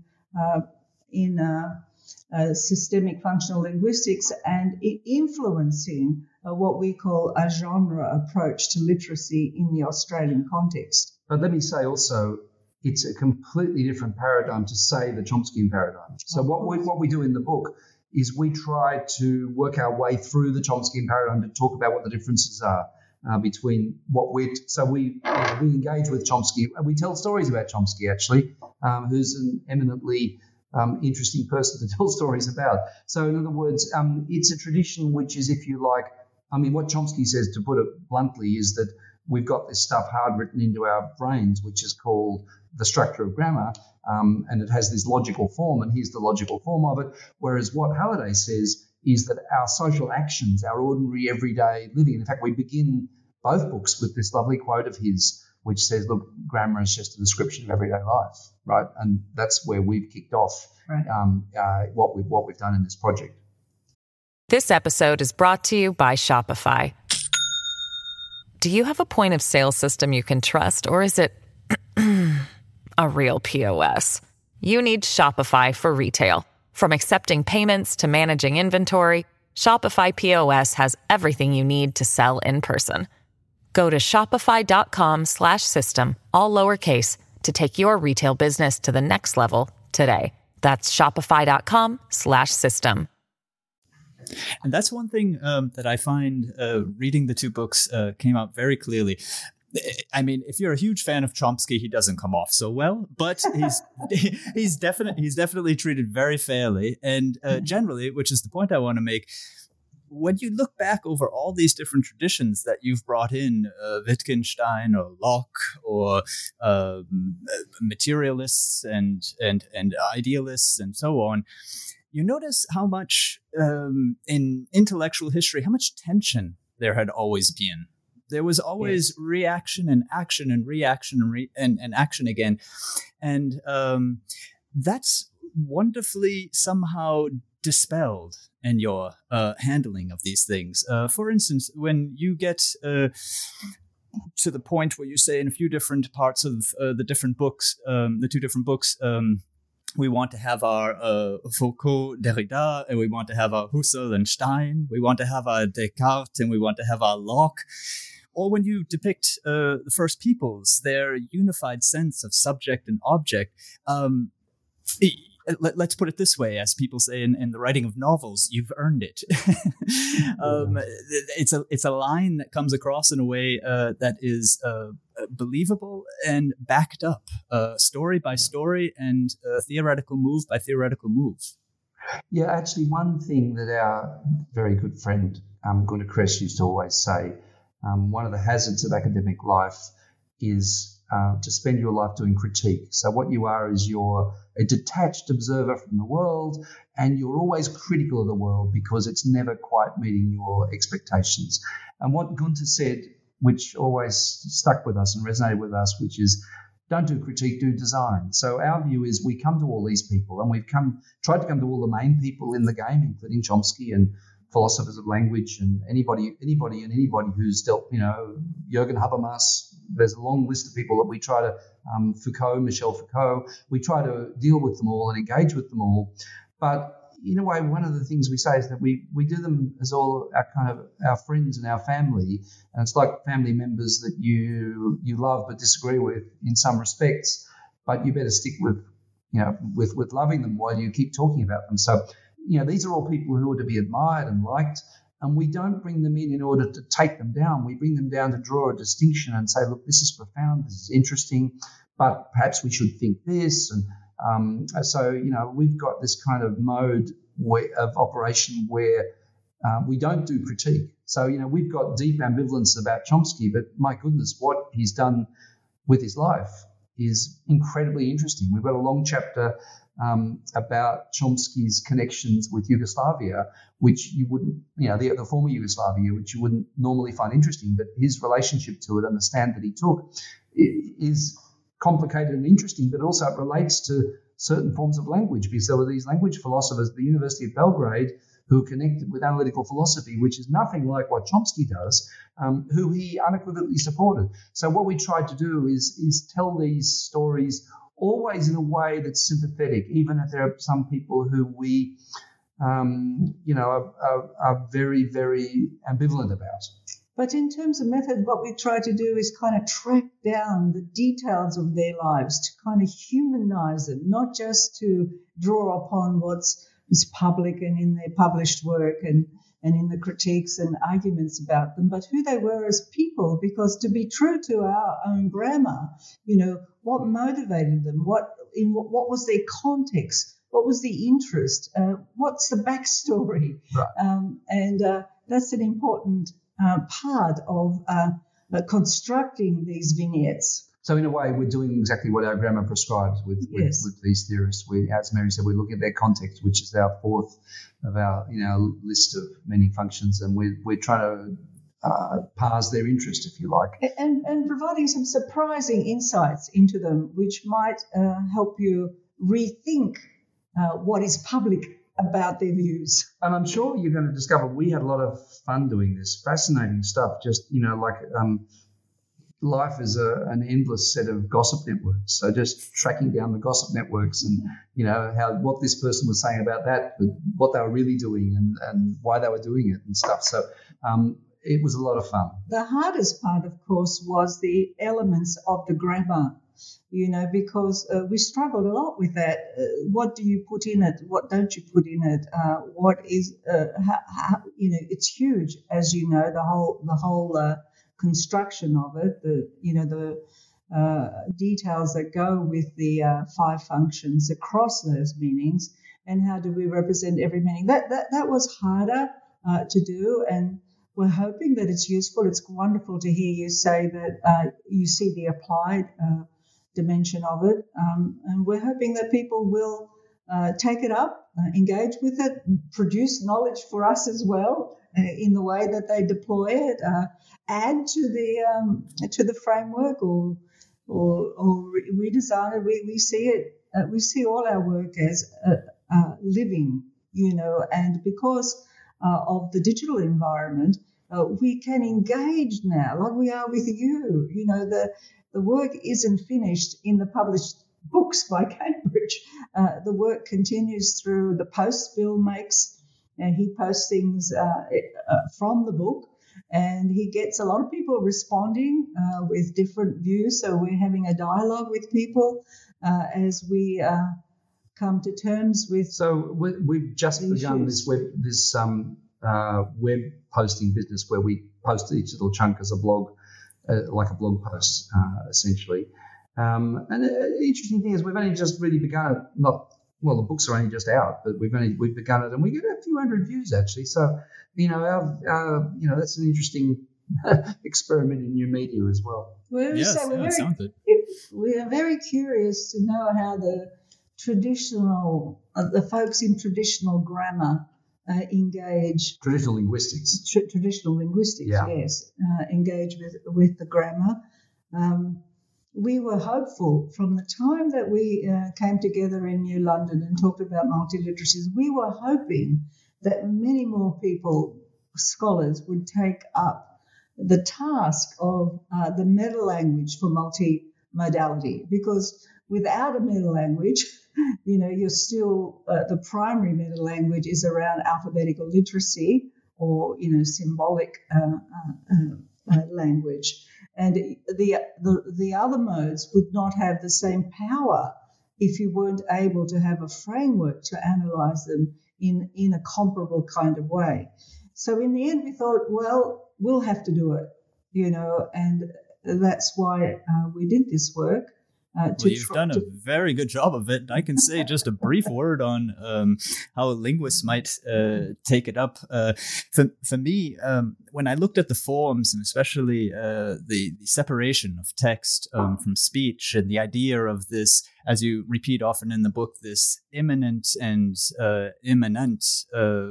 uh, systemic functional linguistics and influencing what we call a genre approach to literacy in the Australian context. But let me say also, it's a completely different paradigm to say the Chomskyan paradigm. So what we, what we do in the book is we try to work our way through the Chomskyan paradigm to talk about what the differences are uh, between what we so we we engage with Chomsky and we tell stories about Chomsky actually, um, who's an eminently um, interesting person to *laughs* tell stories about. So in other words, um, it's a tradition which is, if you like, I mean, what Chomsky says, to put it bluntly, is that we've got this stuff hard written into our brains, which is called the structure of grammar, um, and it has this logical form, and here's the logical form of it. Whereas what Halliday says is that our social actions, our ordinary everyday living, in fact, we begin both books with this lovely quote of his, which says, "Look, grammar is just a description of everyday life, right?" And that's where we've kicked off right. um, uh, what we've what we've done in this project. This episode is brought to you by Shopify. Do you have a point of sale system you can trust, or is it? *clears throat* a real POS. You need Shopify for retail. From accepting payments to managing inventory, Shopify POS has everything you need to sell in person. Go to shopify.com slash system, all lowercase to take your retail business to the next level today. That's shopify.com slash system. And that's one thing um, that I find uh, reading the two books uh, came out very clearly. I mean, if you're a huge fan of Chomsky, he doesn't come off so well, but *laughs* he's he's definitely he's definitely treated very fairly, and uh, mm-hmm. generally, which is the point I want to make. When you look back over all these different traditions that you've brought in, uh, Wittgenstein or Locke or um, materialists and and and idealists and so on, you notice how much um, in intellectual history, how much tension there had always been there was always yes. reaction and action and reaction and, re- and, and action again. And um, that's wonderfully somehow dispelled in your uh, handling of these things. Uh, for instance, when you get uh, to the point where you say in a few different parts of uh, the different books, um, the two different books, um, we want to have our uh, Foucault, Derrida, and we want to have our Husserl and Stein. We want to have our Descartes, and we want to have our Locke or when you depict uh, the first peoples, their unified sense of subject and object, um, let, us put it this way, as people say in, in the writing of novels, you've earned it. *laughs* um, it's a it's a line that comes across in a way uh, that is uh, believable and backed up, uh, story by story, and uh, theoretical move by theoretical move. Yeah, actually, one thing that our very good friend um, Gunther Kress used to always say, um, one of the hazards of academic life is uh, to spend your life doing critique. So what you are is you're a detached observer from the world, and you're always critical of the world because it's never quite meeting your expectations. And what Gunther said, which always stuck with us and resonated with us, which is don't do critique, do design. So our view is we come to all these people, and we've come tried to come to all the main people in the game, including Chomsky and philosophers of language and anybody, anybody, and anybody who's dealt, you know, Jürgen Habermas. There's a long list of people that we try to um, Foucault, Michel Foucault. We try to deal with them all and engage with them all, but in a way, one of the things we say is that we, we do them as all our kind of our friends and our family, and it's like family members that you you love but disagree with in some respects, but you better stick with you know with with loving them while you keep talking about them. So you know these are all people who are to be admired and liked, and we don't bring them in in order to take them down. We bring them down to draw a distinction and say, look, this is profound, this is interesting, but perhaps we should think this and um, so, you know, we've got this kind of mode of operation where uh, we don't do critique. So, you know, we've got deep ambivalence about Chomsky, but my goodness, what he's done with his life is incredibly interesting. We've got a long chapter um, about Chomsky's connections with Yugoslavia, which you wouldn't, you know, the, the, former Yugoslavia, which you wouldn't normally find interesting, but his relationship to it and the stand that he took is complicated and interesting, but also it relates to certain forms of language because there were these language philosophers at the University of Belgrade who connected with analytical philosophy, which is nothing like what Chomsky does, um, who he unequivocally supported. So what we tried to do is is tell these stories always in a way that's sympathetic, even if there are some people who we, um, you know, are, are, are very very ambivalent about. But in terms of method, what we try to do is kind of track down the details of their lives to kind of humanize them, not just to draw upon what's public and in their published work and, and in the critiques and arguments about them, but who they were as people. Because to be true to our own grammar, you know, what motivated them? What in what, what was their context? What was the interest? Uh, what's the backstory? Right. Um, and uh, that's an important uh, part of uh, uh, constructing these vignettes. So in a way, we're doing exactly what our grammar prescribes with, with, yes. with, these theorists. We, as Mary said, we're looking at their context, which is our fourth of our you know list of meaning functions, and we're, we're trying to uh, their interest, if you like. And, and providing some surprising insights into them, which might uh, help you rethink uh, what is public about their views. And I'm sure you're going to discover we had a lot of fun doing this, fascinating stuff. Just you know, like um, life is a, an endless set of gossip networks. So just tracking down the gossip networks and you know how what this person was saying about that, what they were really doing, and and why they were doing it and stuff. So. Um, it was a lot of fun. The hardest part, of course, was the elements of the grammar you know, because uh, we struggled a lot with that. Uh, what do you put in it? What don't you put in it? Uh, what is, uh, how, how, you know, it's huge, as you know, the whole the whole uh, construction of it. The you know the uh, details that go with the five functions across those meanings, and how do we represent every meaning? That that that was harder to do, and we're hoping that it's useful. It's wonderful to hear you say that you see the applied dimension of it. Um, and we're hoping that people will uh, take it up, uh, engage with it, produce knowledge for us as well uh, in the way that they deploy it, uh, add to the um, to the framework or or, or redesign it. We, we see it. Uh, we see all our work as uh, living, you know, and because of the digital environment, we can engage now, like we are with you. You know, the the work isn't finished in the published books by *laughs* Cambridge. Uh, the work continues through the posts Bill makes, and he posts things uh, uh, from the book. And he gets a lot of people responding uh, with different views. So we're having a dialogue with people uh, as we uh, come to terms with. So we, have just begun issues. this web this um, uh, web posting business where we post each little chunk as a blog, uh, like a blog post, uh, essentially. Um, and the interesting thing is we've only just really begun it. Not well, the books are only just out, but we've only we've begun it, and we get a few hundred views actually. So you know, our, our you know that's an interesting *laughs* experiment in new media as well. Well, yes, so we're, yeah, very, we are very curious to know how the traditional, uh, the folks in traditional grammar uh, engage. Traditional linguistics. Tra- traditional linguistics, yeah. yes, uh, engage with, with the grammar. Um, we were hopeful from the time that we uh, came together in New London and talked about multiliteracies, we were hoping that many more people, scholars, would take up the task of uh, the meta language for multimodality because without a meta language, *laughs* you know, you're still, uh, the primary meta language is around alphabetical literacy or, you know, symbolic uh, uh, uh, uh language. And the, the, the other modes would not have the same power if you weren't able to have a framework to analyze them in, in a comparable kind of way. So in the end, we thought, well, we'll have to do it, you know, and that's why uh, we did this work. Uh, well, you've done a very good job of it. I can say just a brief *laughs* word on um, how linguists might uh, take it up. Uh, for, for me, um, when I looked at the forms and especially uh, the, the, separation of text um, from speech and the idea of this, as you repeat often in the book, this imminent and uh, immanent uh,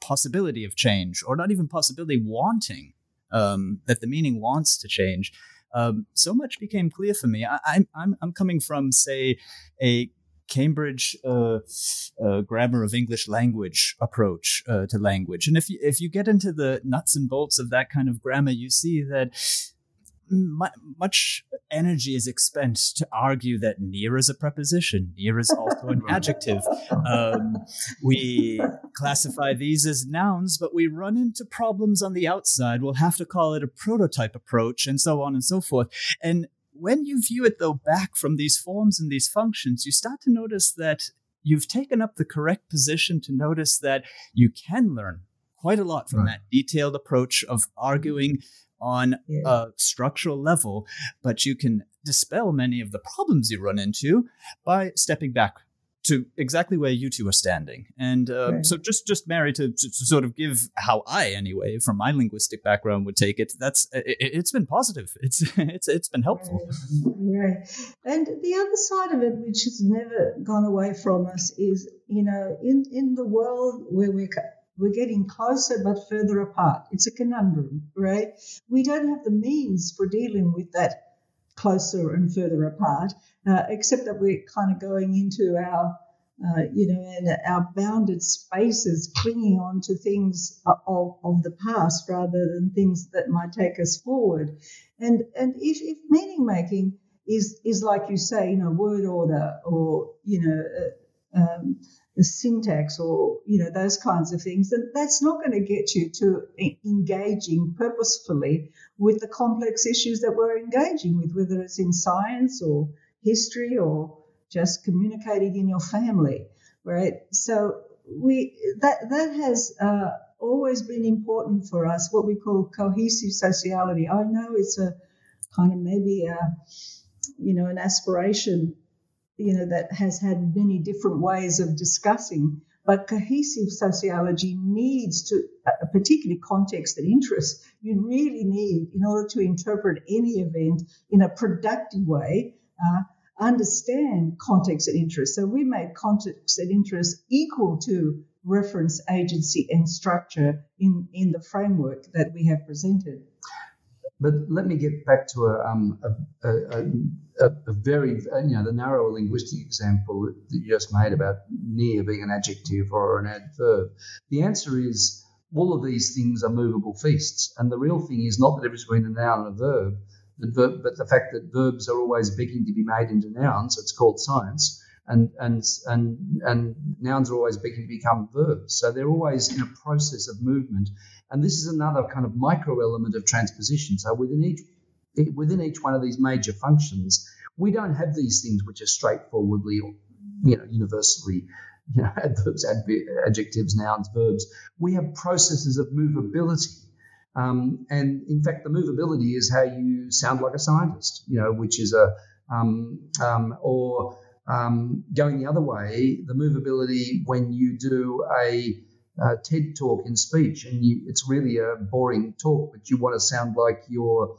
possibility of change, or not even possibility, wanting um, that the meaning wants to change um, so much became clear for me. I, am I'm, I'm coming from, say, a Cambridge uh, uh, grammar of English language approach uh, to language, and if you, if you get into the nuts and bolts of that kind of grammar, you see that much energy is expended to argue that near is a preposition, near is also an *laughs* adjective. Um, we classify these as nouns, but we run into problems on the outside. We'll have to call it a prototype approach, and so on and so forth. And when you view it, though, back from these forms and these functions, you start to notice that you've taken up the correct position to notice that you can learn quite a lot from right. that detailed approach of arguing on yeah. a structural level, but you can dispel many of the problems you run into by stepping back to exactly where you two are standing. And uh, right. so, just just Mary to, to, to, sort of give how I, anyway, from my linguistic background, would take it. That's it, has been positive. It's *laughs* it's it's been helpful. Right. right. And the other side of it, which has never gone away from us, is you know, in in the world where we're we're getting closer but further apart. It's a conundrum, right? We don't have the means for dealing with that closer and further apart, uh, except that we're kind of going into our, uh, you know, in our bounded spaces, clinging on to things of, of the past rather than things that might take us forward. And and if, if meaning making is is like you say, you know, word order or you know. Uh, um, the syntax or you know those kinds of things then that's not going to get you to engaging purposefully with the complex issues that we're engaging with whether it's in science or history or just communicating in your family right? So we that that has uh, always been important for us what we call cohesive sociality. I know it's a kind of maybe a you know an aspiration you know, that has had many different ways of discussing. But cohesive sociology needs to, a particular context and interest, you really need, in order to interpret any event in a productive way, uh, understand context and interest. So we made context and interest equal to reference agency and structure in, in the framework that we have presented. But let me get back to a, um, a, a, a, a very, you know, the narrow linguistic example that you just made about near being an adjective or an adverb. The answer is all of these things are movable feasts. And the real thing is not the difference between a noun and a verb, verb but the fact that verbs are always begging to be made into nouns. It's called science. And, and, and, and nouns are always begging to become verbs. So they're always in a process of movement and this is another kind of micro element of transposition. So within each within each one of these major functions, we don't have these things which are straightforwardly you know, universally, you know, *laughs* adverbs, adjectives, nouns, verbs. We have processes of movability. Um, and in fact, the movability is how you sound like a scientist, you know, which is a, um, um, or um, going the other way, the movability when you do a, a TED talk in speech and you, it's really a boring talk, but you want to sound like you're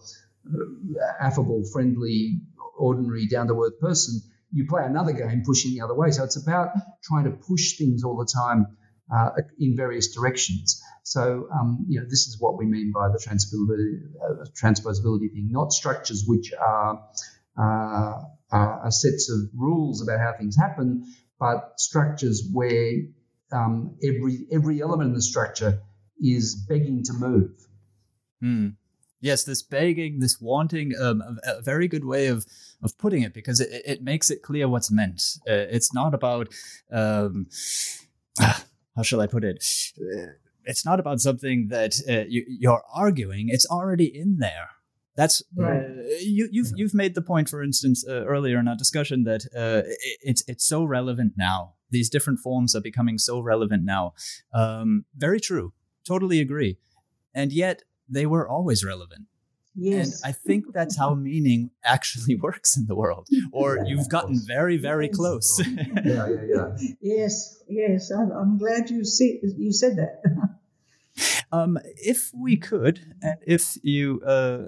uh, affable, friendly, ordinary, down to earth person, you play another game pushing the other way. So it's about trying to push things all the time uh, in various directions. So, um, you know, this is what we mean by the transposability, uh, transposability thing, not structures which are, uh, are sets of rules about how things happen, but structures where um, every every element in the structure is begging to move. Hmm. Yes, this begging, this wanting, um, a, a, very good way of of putting it because it, it makes it clear what's meant. Uh, it's not about um, *sighs* how shall I put it? Uh, it's not about something that uh, you, are arguing. It's already in there. That's right. Uh, you, have you've, you've made the point, for instance, uh, earlier in our discussion that uh, it, it's it's so relevant now. These different forms are becoming so relevant now. Um, very true. Totally agree. And yet they were always relevant. Yes. And I think that's how *laughs* meaning actually *laughs* works in the world. Or yeah, you've gotten very, very yes. close. yeah, yeah, yeah. Yes, yes. I'm, I'm glad you see you said that. *laughs* Um, if we could, and if you uh,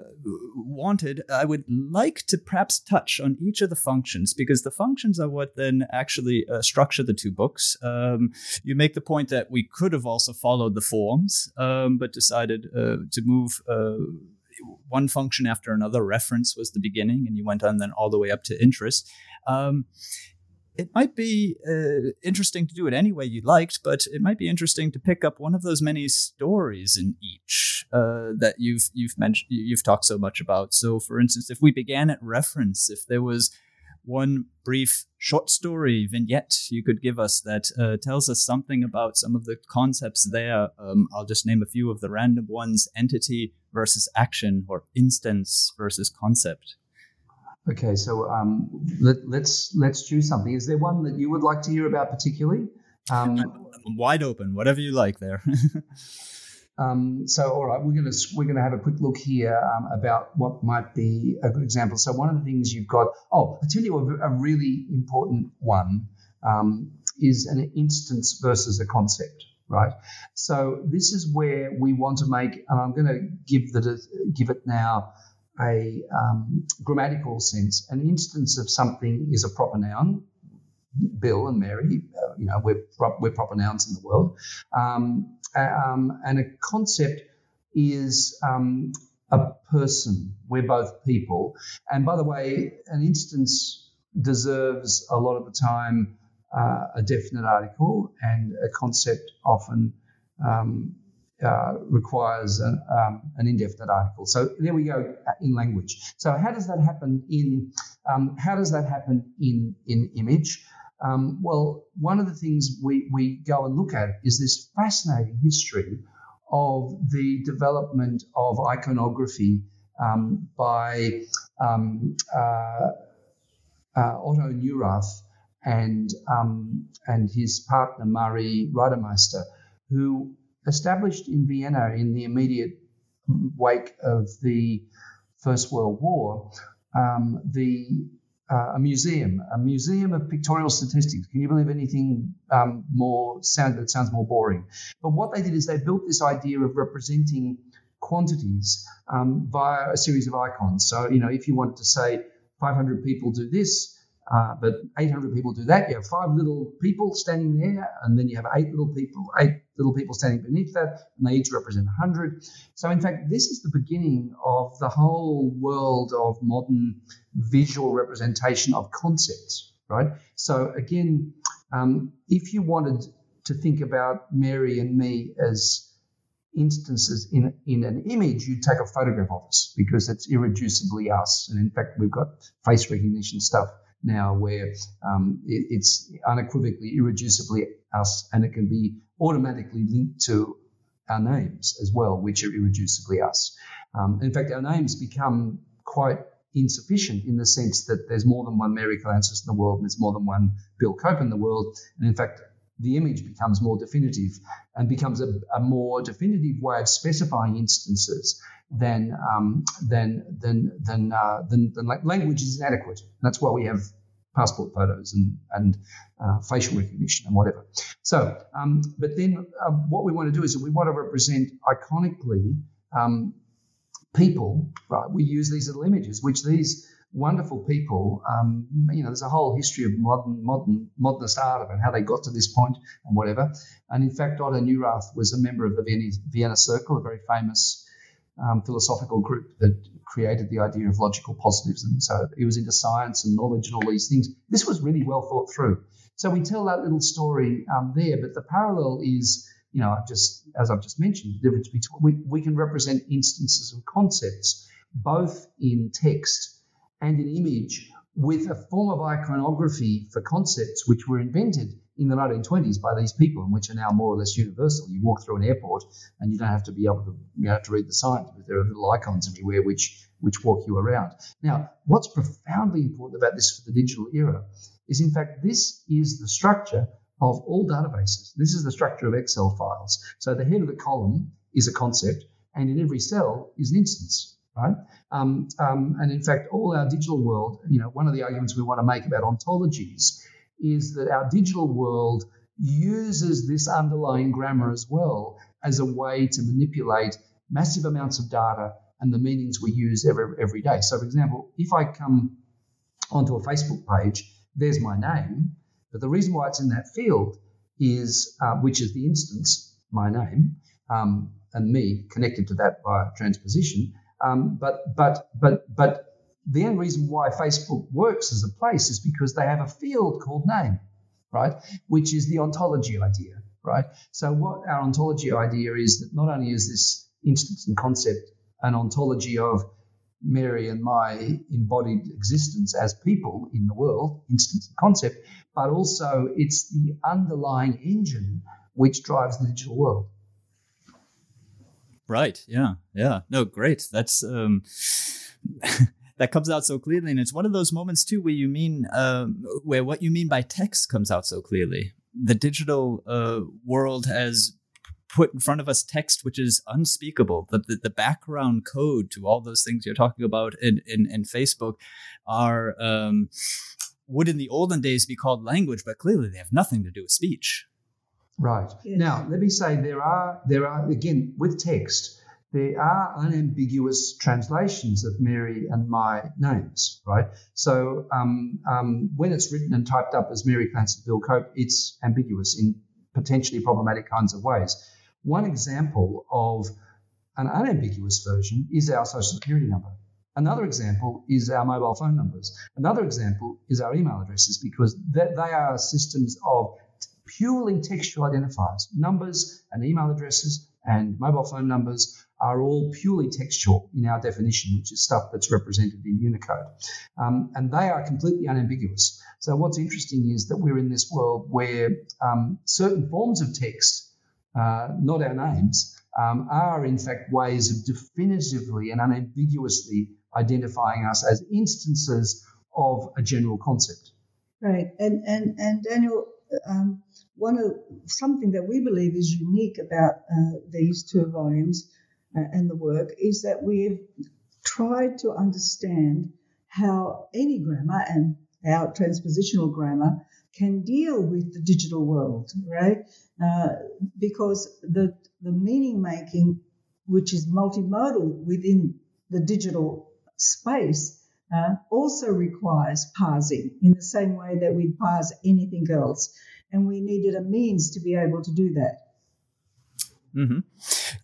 wanted, I would like to perhaps touch on each of the functions because the functions are what then actually uh, structure the two books. Um, you make the point that we could have also followed the forms, um, but decided uh, to move uh, one function after another. Reference was the beginning, and you went on then all the way up to interest. Um, it might be uh, interesting to do it any way you liked, but it might be interesting to pick up one of those many stories in each uh, that you've you've mentioned you've talked so much about. So, for instance, if we began at reference, if there was one brief short story vignette you could give us that uh, tells us something about some of the concepts there. Um, I'll just name a few of the random ones: entity versus action, or instance versus concept. Okay, so um, let, us let's, let's choose something. Is there one that you would like to hear about particularly? Um, I'm wide open, whatever you like there. *laughs* um, so, all right, we're gonna we're gonna have a quick look here um, about what might be a good example. So, one of the things you've got. Oh, I tell you a, a really important one um, is an instance versus a concept right? So this is where we want to make, and I'm going to give the give it now a um, grammatical sense, an instance of something is a proper noun. Bill and Mary, uh, you know, we're, pro- we're proper nouns in the world. Um, um, and a concept is um, a person. We're both people. And by the way, an instance deserves a lot of the time uh, a definite article, and a concept often um, uh, requires an, um, an, indefinite article. So there we go in language. So how does that happen in um, how does that happen in in image? Um, well, one of the things we, we go and look at is this fascinating history of the development of iconography um, by um, uh, uh, Otto Neurath and um, and his partner Marie Reidemeister, who established in Vienna in the immediate wake of the First World War, um, the uh, a museum, a museum of pictorial statistics. Can you believe anything um, more sound that sounds more boring? But what they did is they built this idea of representing quantities um, via a series of icons. So you know, if you wanted to say 500 people do this, uh, but 800 people do that. You have five little people standing there, and then you have eight little people, eight little people standing beneath that, and they each represent 100. So, in fact, this is the beginning of the whole world of modern visual representation of concepts, right? So, again, um, if you wanted to think about Mary and me as instances in, in an image, you'd take a photograph of us because it's irreducibly us. And in fact, we've got face recognition stuff now where um, it, it's unequivocally, irreducibly us, and it can be automatically linked to our names as well, which are irreducibly us. Um, in fact, our names become quite insufficient in the sense that there's more than one Mary Kalantzis in the world and there's more than one Bill Cope in the world. And in fact, the image becomes more definitive and becomes a, a more definitive way of specifying instances than um, than than than, uh, than, than language is inadequate. And that's why we have passport photos and and uh, facial recognition and whatever. So, um, but then uh, what we want to do is we want to represent iconically um, people. Right, we use these little images, which these wonderful people. Um, you know, there's a whole history of modern, modern, modernist art it, how they got to this point and whatever. And in fact, Otto Neurath was a member of the Vienna, Vienna Circle, a very famous um, philosophical group that created the idea of logical positivism. So he was into science and knowledge and all these things. This was really well thought through. So we tell that little story um, there, but the parallel is, you know, just as I've just mentioned, the difference between we, we can represent instances of concepts both in text and an image with a form of iconography for concepts which were invented in the 1920s by these people and which are now more or less universal. You walk through an airport and you don't have to be able to you have to read the signs, but there are little icons everywhere which which walk you around. Now, what's profoundly important about this for the digital era is in fact this is the structure of all databases. This is the structure of Excel files. So the head of the column is a concept, and in every cell is an instance right? Um, um, and in fact, all our digital world, you know, one of the arguments we want to make about ontologies is that our digital world uses this underlying grammar as well as a way to manipulate massive amounts of data and the meanings we use every, every day. So, for example, if I come onto a Facebook page, there's my name, but the reason why it's in that field is, uh, which is the instance, my name, um, and me connected to that by transposition, um, but but but but the end reason why Facebook works as a place is because they have a field called name, right? Which is the ontology idea, right? So what our ontology idea is that not only is this instance and concept an ontology of Mary and my embodied existence as people in the world, instance and concept, but also it's the underlying engine which drives the digital world. Right. Yeah. Yeah. No, great. That's um *laughs* that comes out so clearly and it's one of those moments too where you mean um where what you mean by text comes out so clearly. The digital uh world has put in front of us text which is unspeakable. The, the, the background code to all those things you're talking about in, in, in Facebook are um would in the olden days be called language, but clearly they have nothing to do with speech. Right. Now, let me say there are there are again with text there are unambiguous translations of Mary and my names, right? So um, um, when it's written and typed up as Mary Kalantzis Bill Cope, it's ambiguous in potentially problematic kinds of ways. One example of an unambiguous version is our social security number. Another example is our mobile phone numbers. Another example is our email addresses because that they are systems of purely textual identifiers. Numbers and email addresses and mobile phone numbers are all purely textual in our definition, which is stuff that's represented in Unicode. Um, and they are completely unambiguous. So, what's interesting is that we're in this world where um, certain forms of text, uh, not our names, um, are in fact ways of definitively and unambiguously identifying us as instances of a general concept. Right. And, and, and Daniel, um, one of something that we believe is unique about uh, these two volumes uh, and the work is that we've tried to understand how any grammar and our transpositional grammar can deal with the digital world, right? Uh, because the the meaning making, which is multimodal within the digital space, also requires parsing in the same way that we'd parse anything else. And we needed a means to be able to do that. Mm-hmm.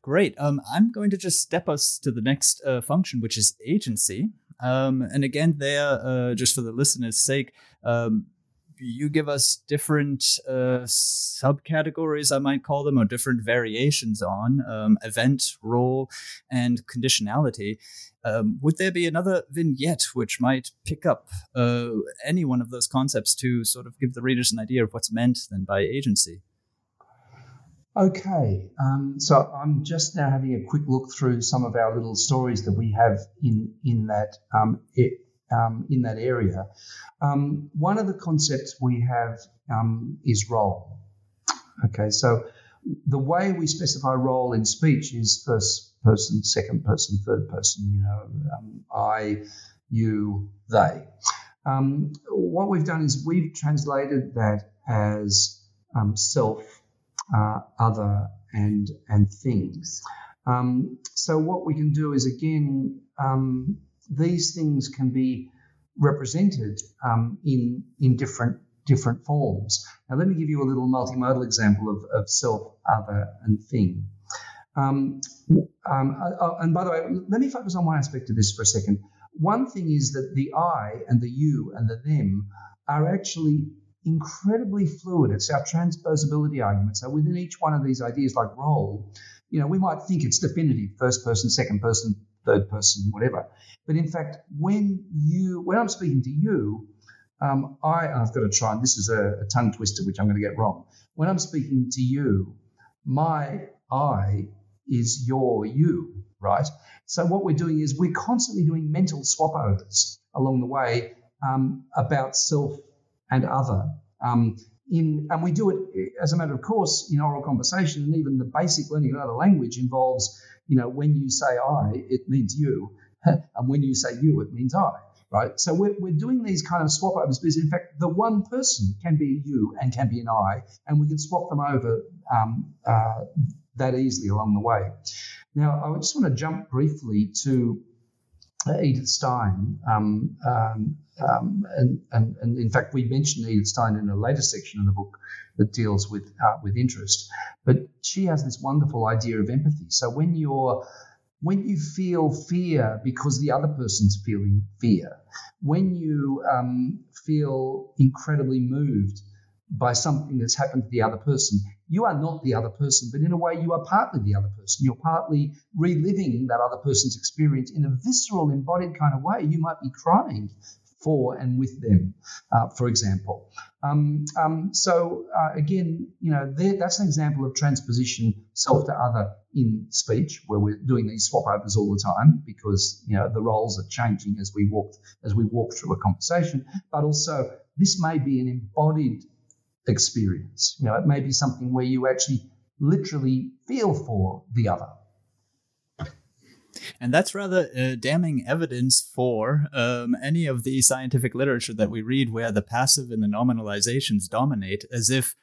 Great. Um, I'm going to just step us to the next uh, function, which is agency. Um, and again, there, uh, just for the listener's sake, um, you give us different uh, subcategories, I might call them, or different variations on um, event, role, and conditionality. Um, would there be another vignette which might pick up uh, any one of those concepts to sort of give the readers an idea of what's meant then by agency? Okay, um, so I'm just now having a quick look through some of our little stories that we have in in that um, it, um, in that area. Um, one of the concepts we have um, is role. Okay, so the way we specify role in speech is first person, second person, third person. You know, um, I, you, they. Um, what we've done is we've translated that as um, self, uh, other, and and things. So what we can do is again, um, these things can be represented um, in in different different forms. Now, let me give you a little multimodal example of, of self, other, and thing. Um, um, uh, uh, and by the way, let me focus on one aspect of this for a second. One thing is that the I and the you and the them are actually incredibly fluid. It's our transposability argument. So within each one of these ideas, like role, you know, we might think it's definitive, first person, second person, third person, whatever. But in fact, when you, when I'm speaking to you, um, I, I've got to try, and this is a, a tongue twister, which I'm going to get wrong. When I'm speaking to you, my I is your you, right? So what we're doing is we're constantly doing mental swap overs along the way um, about self and other. Um, in, and we do it as a matter of course in oral conversation, and even the basic learning of another language involves, you know, when you say I, it means you, *laughs* and when you say you, it means I right? So we're, we're doing these kind of swap overs because, in fact, the one person can be you and can be an I, and we can swap them over um, uh, that easily along the way. Now, I just want to jump briefly to Edith Stein. Um, um, um, and, and, and, in fact, we mentioned Edith Stein in a later section of the book that deals with uh, with interest. But she has this wonderful idea of empathy. So when you're when you feel fear because the other person's feeling fear, when you um, feel incredibly moved by something that's happened to the other person, you are not the other person, but in a way, you are partly the other person. You're partly reliving that other person's experience in a visceral, embodied kind of way. You might be crying for and with them, uh, for example. Um, um, so uh, again, you know, that's an example of transposition self to other in speech, where we're doing these swap overs all the time because you know the roles are changing as we walk as we walk through a conversation. But also, this may be an embodied experience. You know, it may be something where you actually literally feel for the other. And that's rather uh, damning evidence for um, any of the scientific literature that we read where the passive and the nominalizations dominate, as if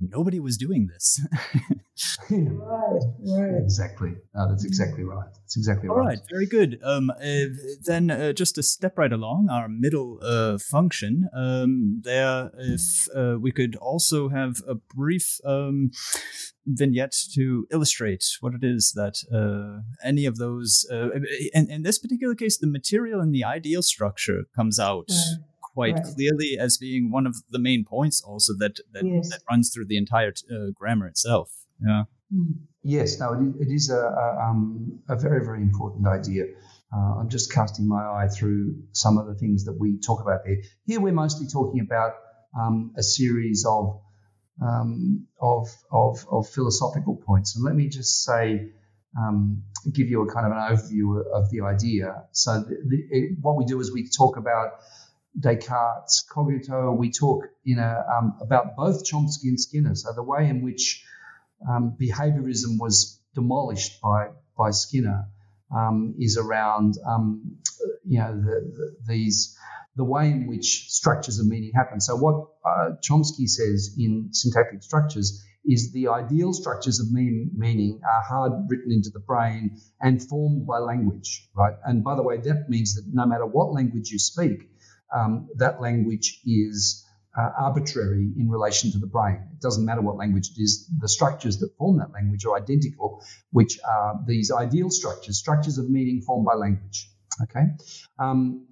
nobody was doing this. *laughs* right, right. Exactly. No, that's exactly right. That's exactly All right. All right, very good. Um, uh, then uh, just to step right along, our middle uh, function um, there, if uh, we could also have a brief um, vignette to illustrate what it is that uh, any of those, uh, in, in this particular case, the material and the ideal structure comes out. Right quite right. clearly as being one of the main points also that that, yes. that runs through the entire uh, grammar itself yeah mm. yes no it is, it is a, a, um, a, very very important idea uh, i'm just casting my eye through some of the things that we talk about there here we're mostly talking about um, a series of, um, of, of of philosophical points and let me just say um, give you a kind of an overview of the idea. So the, the, it, what we do is we talk about Descartes, Cogito, we talk you know, um, about both Chomsky and Skinner. So the way in which um, behaviorism was demolished by, by Skinner um, is around um, you know, the, the, these the way in which structures of meaning happen. So what uh, Chomsky says in syntactic structures is the ideal structures of mean, meaning are hard written into the brain and formed by language, right? And by the way, that means that no matter what language you speak, um, that language is uh, arbitrary in relation to the brain. It doesn't matter what language it is, the structures that form that language are identical, which are these ideal structures, structures of meaning formed by language. Okay? Um,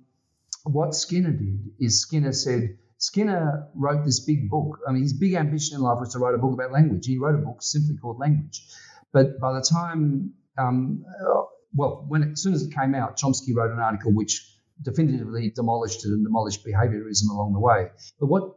what Skinner did is Skinner said, Skinner wrote this big book. I mean, his big ambition in life was to write a book about language. He wrote a book simply called Language. But by the time, um, uh, well, when as soon as it came out, Chomsky wrote an article which definitively demolished it and demolished behaviorism along the way. But what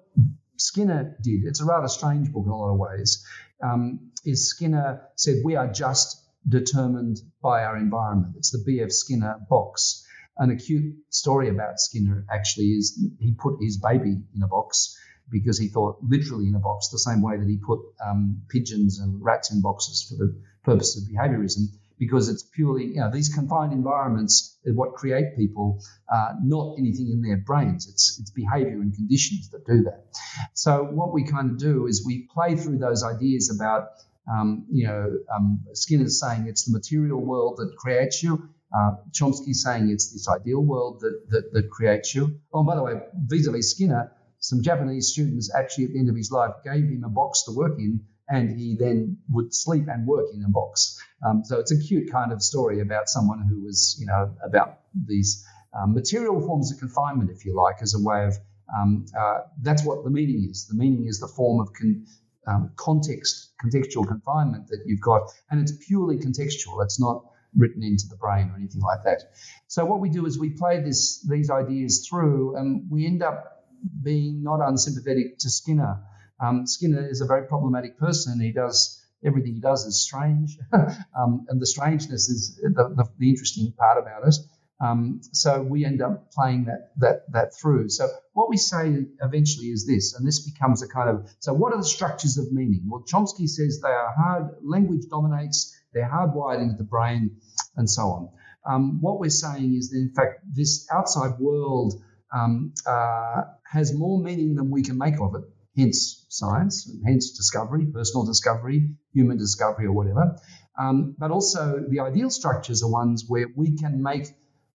Skinner did, it's a rather strange book in a lot of ways, um, is Skinner said, We are just determined by our environment. It's the B.F. Skinner box. An acute story about Skinner actually is he put his baby in a box because he thought literally in a box, the same way that he put um, pigeons and rats in boxes for the purpose of behaviorism, because it's purely, you know, these confined environments are what create people, uh, not anything in their brains. It's, it's behavior and conditions that do that. So what we kind of do is we play through those ideas about, um, you know, um, Skinner's saying it's the material world that creates you. Uh, Chomsky saying it's this ideal world that, that, that creates you. Oh, by the way, vis-a-vis Skinner, some Japanese students actually at the end of his life gave him a box to work in, and he then would sleep and work in a box. Um, so it's a cute kind of story about someone who was, you know, about these um, material forms of confinement, if you like, as a way of um, uh, that's what the meaning is. The meaning is the form of con- um, context, contextual confinement that you've got, and it's purely contextual. It's not written into the brain or anything like that. So what we do is we play this these ideas through, and we end up being not unsympathetic to Skinner. Um, Skinner is a very problematic person. He does everything he does is strange, *laughs* um, and the strangeness is the, the, the, interesting part about it. Um, so we end up playing that that that through. So what we say eventually is this, and this becomes a kind of so what are the structures of meaning? Well, Chomsky says they are hard. Language dominates. They're hardwired into the brain, and so on. Um, what we're saying is that in fact this outside world um, uh, has more meaning than we can make of it. Hence science, hence discovery, personal discovery, human discovery, or whatever. Um, but also the ideal structures are ones where we can make,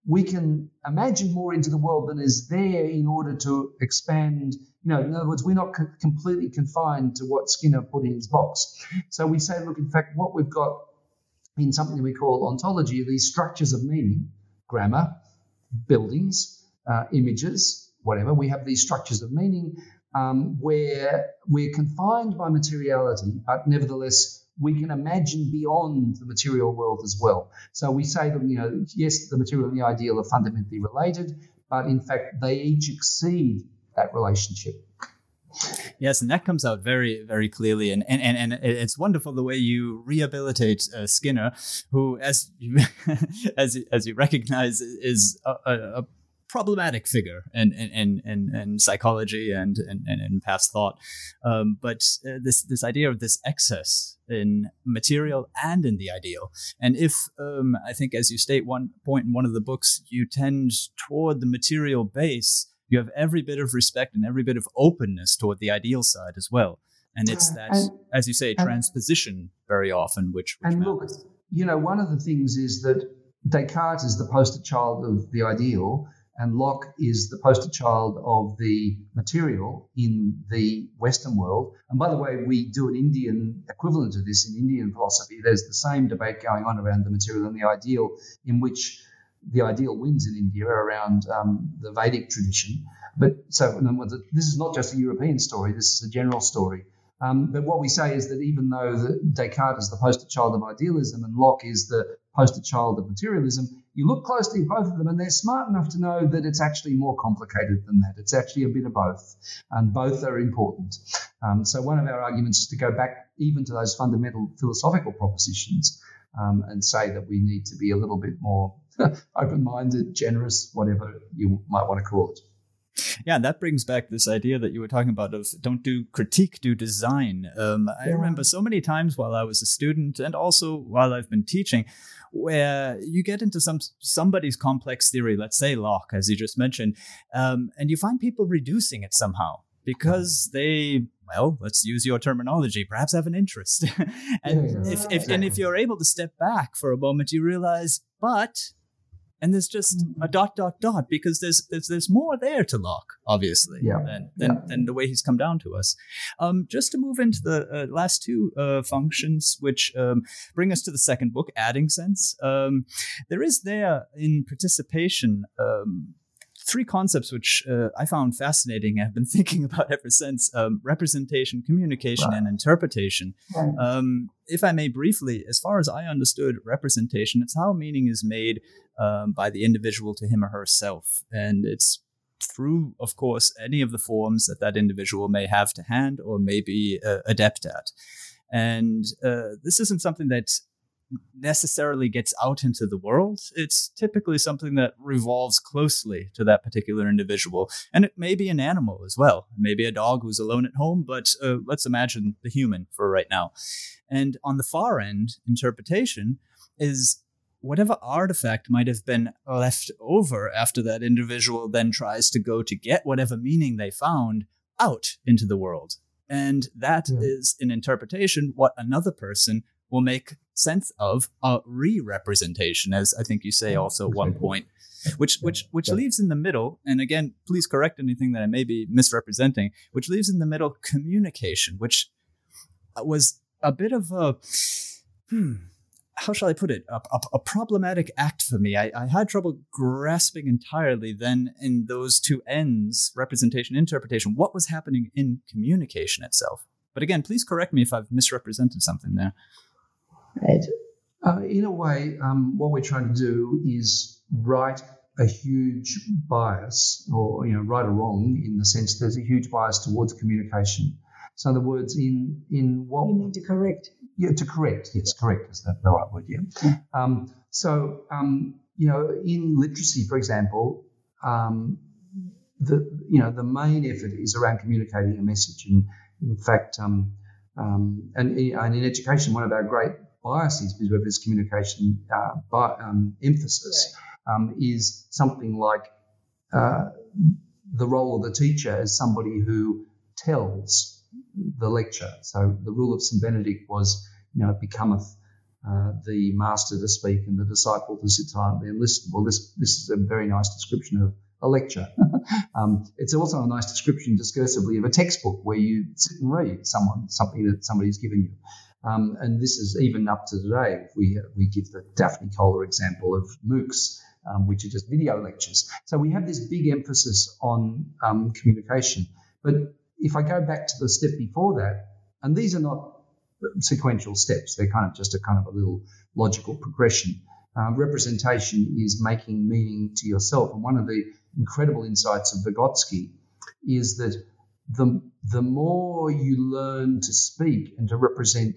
we can imagine more into the world than is there in order to expand. You know, in other words, we're not co- completely confined to what Skinner put in his box. So we say, look, in fact, what we've got in something we call ontology these structures of meaning, grammar, buildings, uh, images, whatever. We have these structures of meaning um, where we're confined by materiality, but nevertheless we can imagine beyond the material world as well. So we say that you know, yes, the material and the ideal are fundamentally related, but in fact they each exceed that relationship. Yes, and that comes out very, very clearly, and and and, and it's wonderful the way you rehabilitate uh, Skinner, who, as you *laughs* as as you recognize, is a, a, problematic figure in in, in, in psychology and and, in past thought. Um, but uh, this this idea of this excess in material and in the ideal, and if um, I think as you state one point in one of the books, you tend toward the material base, you have every bit of respect and every bit of openness toward the ideal side as well. And it's that, and, as you say, transposition very often, which, which and matters. look, you know, one of the things is that Descartes is the poster child of the ideal, and Locke is the poster child of the material in the Western world. And by the way, we do an Indian equivalent of this in Indian philosophy. There's the same debate going on around the material and the ideal, in which the ideal wins in India around um, the Vedic tradition. But so this is not just a European story, this is a general story. Um, but what we say is that even though Descartes is the poster child of idealism and Locke is the poster child of materialism, you look closely at both of them and they're smart enough to know that it's actually more complicated than that. It's actually a bit of both, and both are important. Um, so, one of our arguments is to go back even to those fundamental philosophical propositions um, and say that we need to be a little bit more *laughs* open minded, generous, whatever you might want to call it. Yeah, that brings back this idea that you were talking about of don't do critique, do design. Um, I remember so many times while I was a student and also while I've been teaching, where you get into some somebody's complex theory, let's say Locke, as you just mentioned, um, and you find people reducing it somehow because they well let's use your terminology perhaps have an interest. *laughs* And if, if and if you're able to step back for a moment you realize but and there's just mm-hmm. a dot dot dot because there's there's there's more there to Locke, obviously, yeah. than than, yeah. than the way he's come down to us. Um, just to move into the uh, last two uh, functions, which um, bring us to the second book, adding sense. Um, there is there in participation um, three concepts which uh, I found fascinating. I've been *laughs* thinking about ever since: um, representation, communication, and interpretation. Um, if I may briefly, as far as I understood representation, it's how meaning is made um, by the individual to him or herself, and it's through, of course, any of the forms that that individual may have to hand or may be uh, adept at. And uh, this isn't something that necessarily gets out into the world. It's typically something that revolves closely to that particular individual. And it may be an animal as well. Maybe a dog who's alone at home, but uh, let's imagine the human for right now. And on the far end, interpretation is whatever artifact might have been left over after that individual then tries to go to get whatever meaning they found out into the world. And that yeah. is an interpretation what another person will make sense of a re-representation, as I think you say also at one point, which which which leaves in the middle. And again, please correct anything that I may be misrepresenting. Which leaves in the middle communication, which was a bit of a hmm, how shall I put it? A, a, a problematic act for me. I, I, had trouble grasping entirely then in those two ends, representation, interpretation, what was happening in communication itself. But again, please correct me if I've misrepresented something there. Right. Uh, in a way, um, what we're trying to do is write a huge bias, or you know, right or wrong, in the sense there's a huge bias towards communication. So, in other words, in in what you mean to correct? Yeah, to correct. Yes, correct is the, the right word. Yeah. Um, so, um, you know, in literacy, for example, um, the you know the main effort is around communicating a message, and in fact, um, um, and, and in education, one of our great biases because of this communication uh, bi- um, emphasis um, is something like uh, the role of the teacher as somebody who tells the lecture. So the rule of St. Benedict was, you know, it becometh uh, the master to speak and the disciple to sit silently and listen. Well, this, this is a very nice description of a lecture. *laughs* um, it's also a nice description discursively of a textbook where you sit and read someone something that somebody's given you. Um, and this is even up to today. We, we give the Daphne Koller example of MOOCs, um, which are just video lectures. So we have this big emphasis on um, communication. But if I go back to the step before that, and these are not sequential steps, they're kind of just a kind of a little logical progression. Um, representation is making meaning to yourself. And one of the incredible insights of Vygotsky is that the, the more you learn to speak and to represent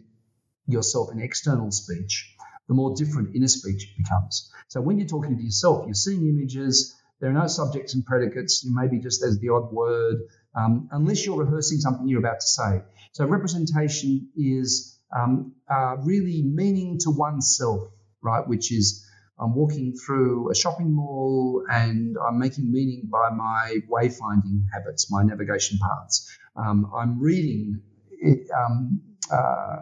yourself in external speech, the more different inner speech becomes. So when you're talking to yourself, you're seeing images, there are no subjects and predicates, you maybe just as the odd word, um, unless you're rehearsing something you're about to say. So representation is um, uh, really meaning to oneself, right? Which is I'm walking through a shopping mall and I'm making meaning by my wayfinding habits, my navigation paths. Um, I'm reading it, um, uh,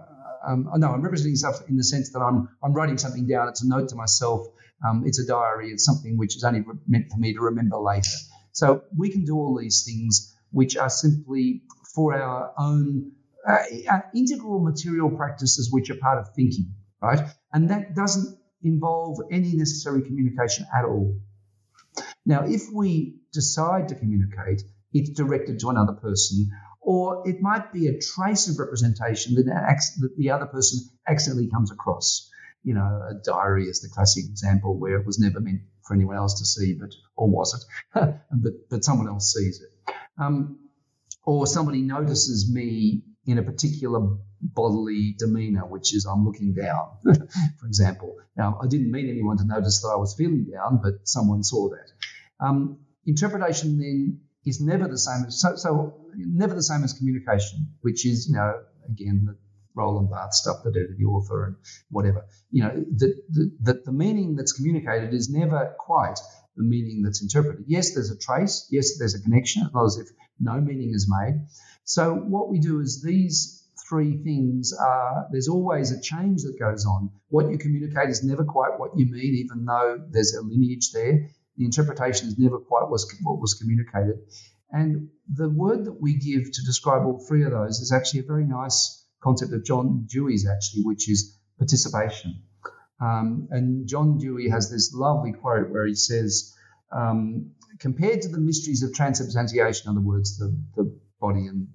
um, no, I'm representing stuff in the sense that I'm I'm writing something down. It's a note to myself. Um, it's a diary. It's something which is only re- meant for me to remember later. So we can do all these things, which are simply for our own uh, uh, integral material practices, which are part of thinking, right? And that doesn't involve any necessary communication at all. Now, if we decide to communicate, it's directed to another person or it might be a trace of representation that, that the other person accidentally comes across. You know, a diary is the classic example where it was never meant for anyone else to see, but or was it? *laughs* but but someone else sees it. Um, or somebody notices me in a particular bodily demeanor, which is I'm looking down, *laughs* for example. Now, I didn't mean anyone to notice that I was feeling down, but someone saw that. Um, interpretation then is never the same as so, so never the same as communication, which is you know again Roland Barthes stuff, the death of the author and whatever. You know that the, the, the meaning that's communicated is never quite the meaning that's interpreted. Yes, there's a trace. Yes, there's a connection, well as if no meaning is made. So what we do is these three things are there's always a change that goes on. What you communicate is never quite what you mean, even though there's a lineage there the interpretation is never quite what was communicated. And the word that we give to describe all three of those is actually a very nice concept of John Dewey's, actually, which is participation. Um, and John Dewey has this lovely quote where he says, um, compared to the mysteries of transubstantiation, in other words, the, the body and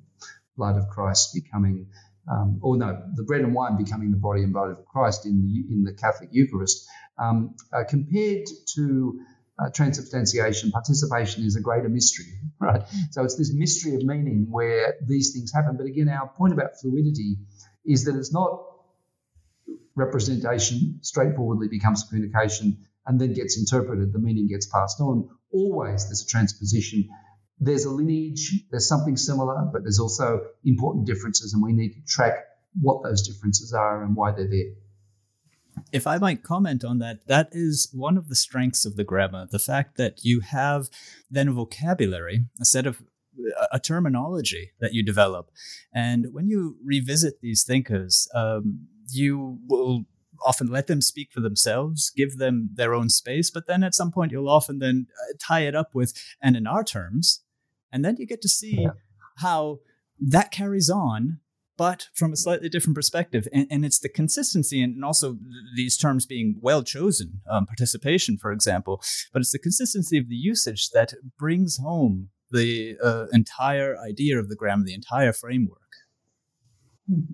blood of Christ becoming, um, or no, the bread and wine becoming the body and blood of Christ in the, in the Catholic Eucharist, um, uh, compared to uh, transubstantiation, participation is a greater mystery, *laughs* right? So it's this mystery of meaning where these things happen. But again, our point about fluidity is that it's not representation straightforwardly becomes communication and then gets interpreted, the meaning gets passed on. Always there's a transposition. There's a lineage, there's something similar, but there's also important differences, and we need to track what those differences are and why they're there. If I might comment on that, that is one of the strengths of the grammar the fact that you have then a vocabulary, a set of a terminology that you develop. And when you revisit these thinkers, um, you will often let them speak for themselves, give them their own space, but then at some point you'll often then uh, tie it up with, and in our terms, and then you get to see yeah. how that carries on but from a slightly different perspective. And, and it's the consistency and also these terms being well chosen, um, participation, for example, but it's the consistency of the usage that brings home the uh, entire idea of the grammar, the entire framework.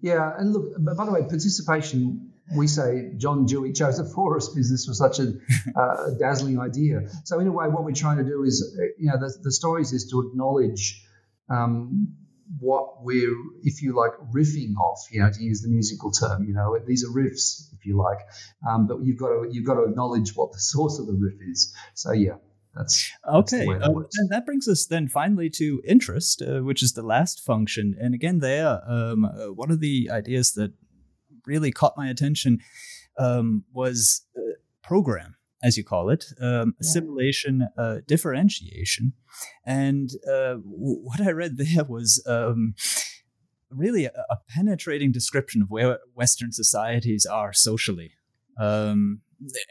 Yeah, and look, by the way, participation, we say John Dewey chose a forest because this was such a uh, dazzling idea. So in a way, what we're trying to do is, uh, you know, the, the stories is to acknowledge um, what we're, if you like, riffing off. You know, to use the musical term. You know, these are riffs, if you like. Um, but you've got to you've got to acknowledge what the source of the riff is. So yeah. That's, okay. That's that uh, and that brings us then finally to interest, uh, which is the last function. And again, there, um, uh, one of the ideas that really caught my attention um, was uh, program as you call it, um, assimilation, uh, differentiation. And uh, what I read there was um, really a, a, penetrating description of where Western societies are socially. Um,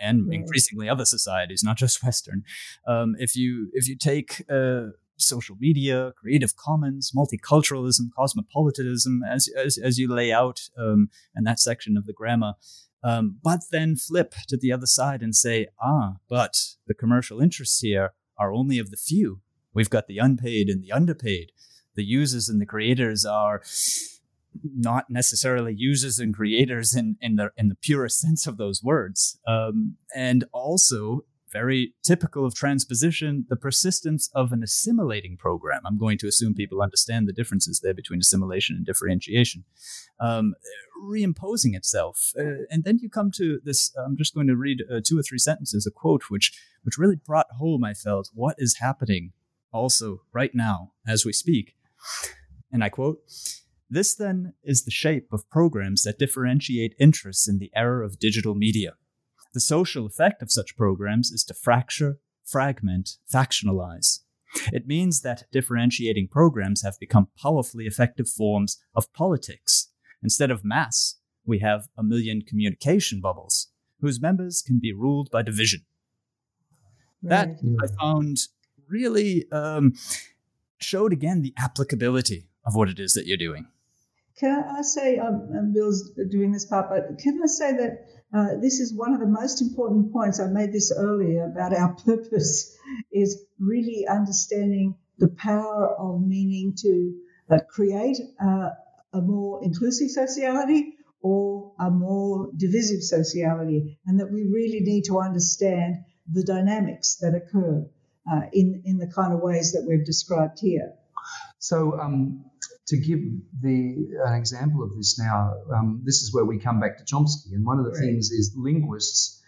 and increasingly other societies, not just Western. Um, if you if you take uh, social media, Creative Commons, multiculturalism, cosmopolitanism, as as, as you lay out um, in that section of the grammar, um, but then flip to the other side and say, ah, but the commercial interests here are only of the few. We've got the unpaid and the underpaid. The users and the creators are not necessarily users and creators in, in the in the purest sense of those words. Um, and also very typical of transposition, the persistence of an assimilating program. I'm going to assume people understand the differences there between assimilation and differentiation, um, reimposing itself. Uh, and then you come to this. I'm just going to read uh, two or three sentences, a quote which which really brought home. I felt what is happening also right now as we speak, and I quote. This then is the shape of programs that differentiate interests in the era of digital media. The social effect of such programs is to fracture, fragment, factionalize. It means that differentiating programs have become powerfully effective forms of politics. Instead of mass, we have a million communication bubbles, whose members can be ruled by division. That I found really um, showed again the applicability of what it is that you're doing. Can I say, um, Bill's doing this part, but can I say that uh, this is one of the most important points. I made this earlier about our *laughs* purpose is really understanding the power of meaning to uh, create uh, a more inclusive sociality or a more divisive sociality, and that we really need to understand the dynamics that occur uh, in in the kind of ways that we've described here. So, um, to give the an example of this now, um, this is where we come back to Chomsky, and one of the right. things is linguists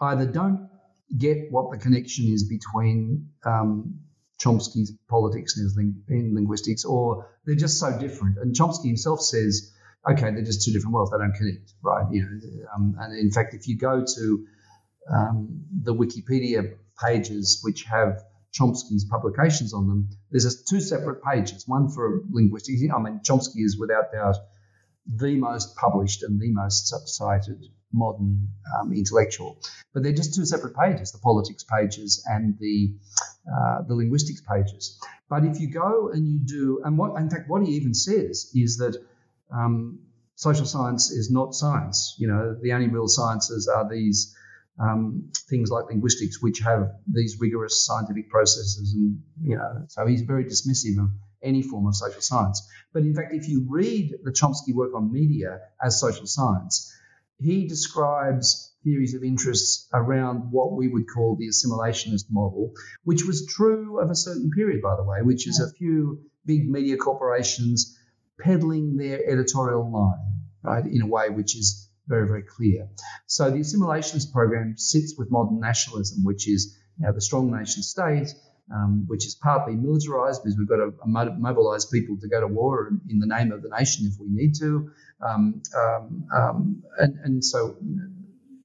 either don't get what the connection is between um, Chomsky's politics and his ling- in linguistics, or they're just so different. And Chomsky himself says, okay, they're just two different worlds; they don't connect, right? You know, um, and in fact, if you go to um, the Wikipedia pages, which have Chomsky's publications on them, there's two separate pages, one for linguistics. I mean, Chomsky is without doubt the most published and the most cited modern um, intellectual. But they're just two separate pages, the politics pages and the uh, the linguistics pages. But if you go and you do, and what in fact what he even says is that um, social science is not science. You know, the only real sciences are these um, things like linguistics, which have these rigorous scientific processes, and you know, so he's very dismissive of any form of social science. But in fact, if you read the Chomsky work on media as social science, he describes theories of interests around what we would call the assimilationist model, which was true of a certain period, by the way, which is a few big media corporations peddling their editorial line, right, in a way which is very, very clear. So the assimilationist program sits with modern nationalism, which is you know, the strong nation state, um, which is partly militarized because we've got to mobilize people to go to war in the name of the nation if we need to. Um, um, um and, and, so,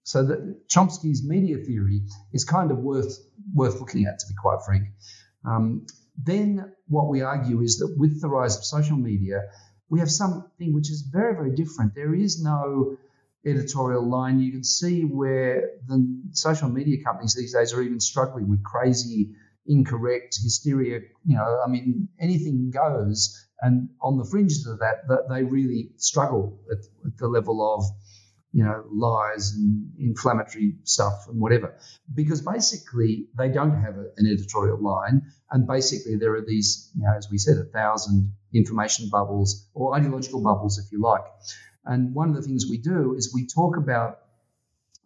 so the, Chomsky's media theory is kind of worth worth looking at, to be quite frank. Um, then what we argue is that with the rise of social media, we have something which is very, very different. There is no editorial line. You can see where the social media companies these days are even struggling with crazy incorrect, hysteria. You know, I mean, anything goes. And on the fringes of that, that they really struggle at, at the level of, you know, lies and inflammatory stuff and whatever, because basically they don't have a, an editorial line, and basically there are these, you know, as we said, a thousand information bubbles or ideological bubbles, if you like. And one of the things we do is we talk about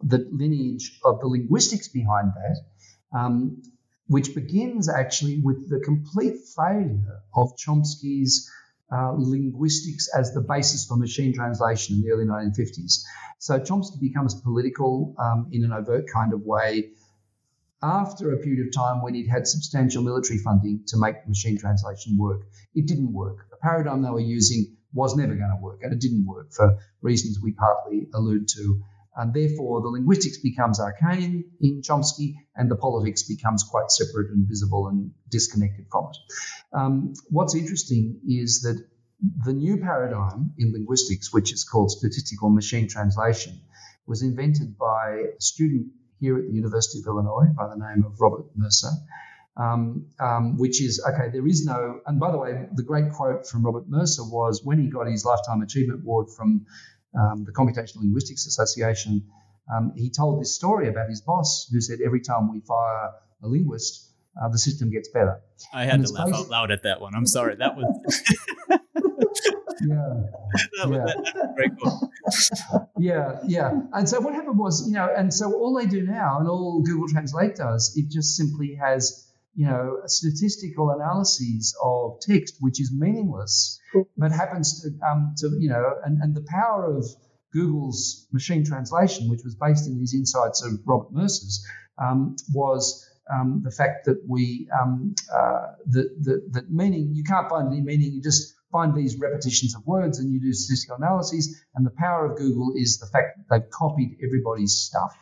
the lineage of the linguistics behind that, um, which begins actually with the complete failure of Chomsky's uh, linguistics as the basis for machine translation in the early 1950s. So Chomsky becomes political um, in an overt kind of way after a period of time when he'd had substantial military funding to make machine translation work. It didn't work. The paradigm they were using was never going to work, and it didn't work for reasons we partly allude to and therefore, the linguistics becomes arcane in Chomsky, and the politics becomes quite separate and visible and disconnected from it. Um, what's interesting is that the new paradigm in linguistics, which is called statistical machine translation, was invented by a student here at the University of Illinois by the name of Robert Mercer. Um, um, which is okay. There is no, and by the way, the great quote from Robert Mercer was when he got his lifetime achievement award from um, the Computational Linguistics Association, um, he told this story about his boss who said every time we fire a linguist, uh, the system gets better. I had and to laugh out loud at that one. I'm sorry. That was. *laughs* *laughs* yeah. That was, yeah. That, very cool. yeah, yeah. And so what happened was, you know, and so all they do now, and all Google Translate does, it just simply has you know, statistical analyses of text, which is meaningless, but happens to, um, to you know, and, and the power of Google's machine translation, which was based in these insights of Robert Mercer's, um, was um, the fact that we, um, uh, that, that meaning, you can't find any meaning, you just find these repetitions of words and you do statistical analyses. And the power of Google is the fact that they've copied everybody's stuff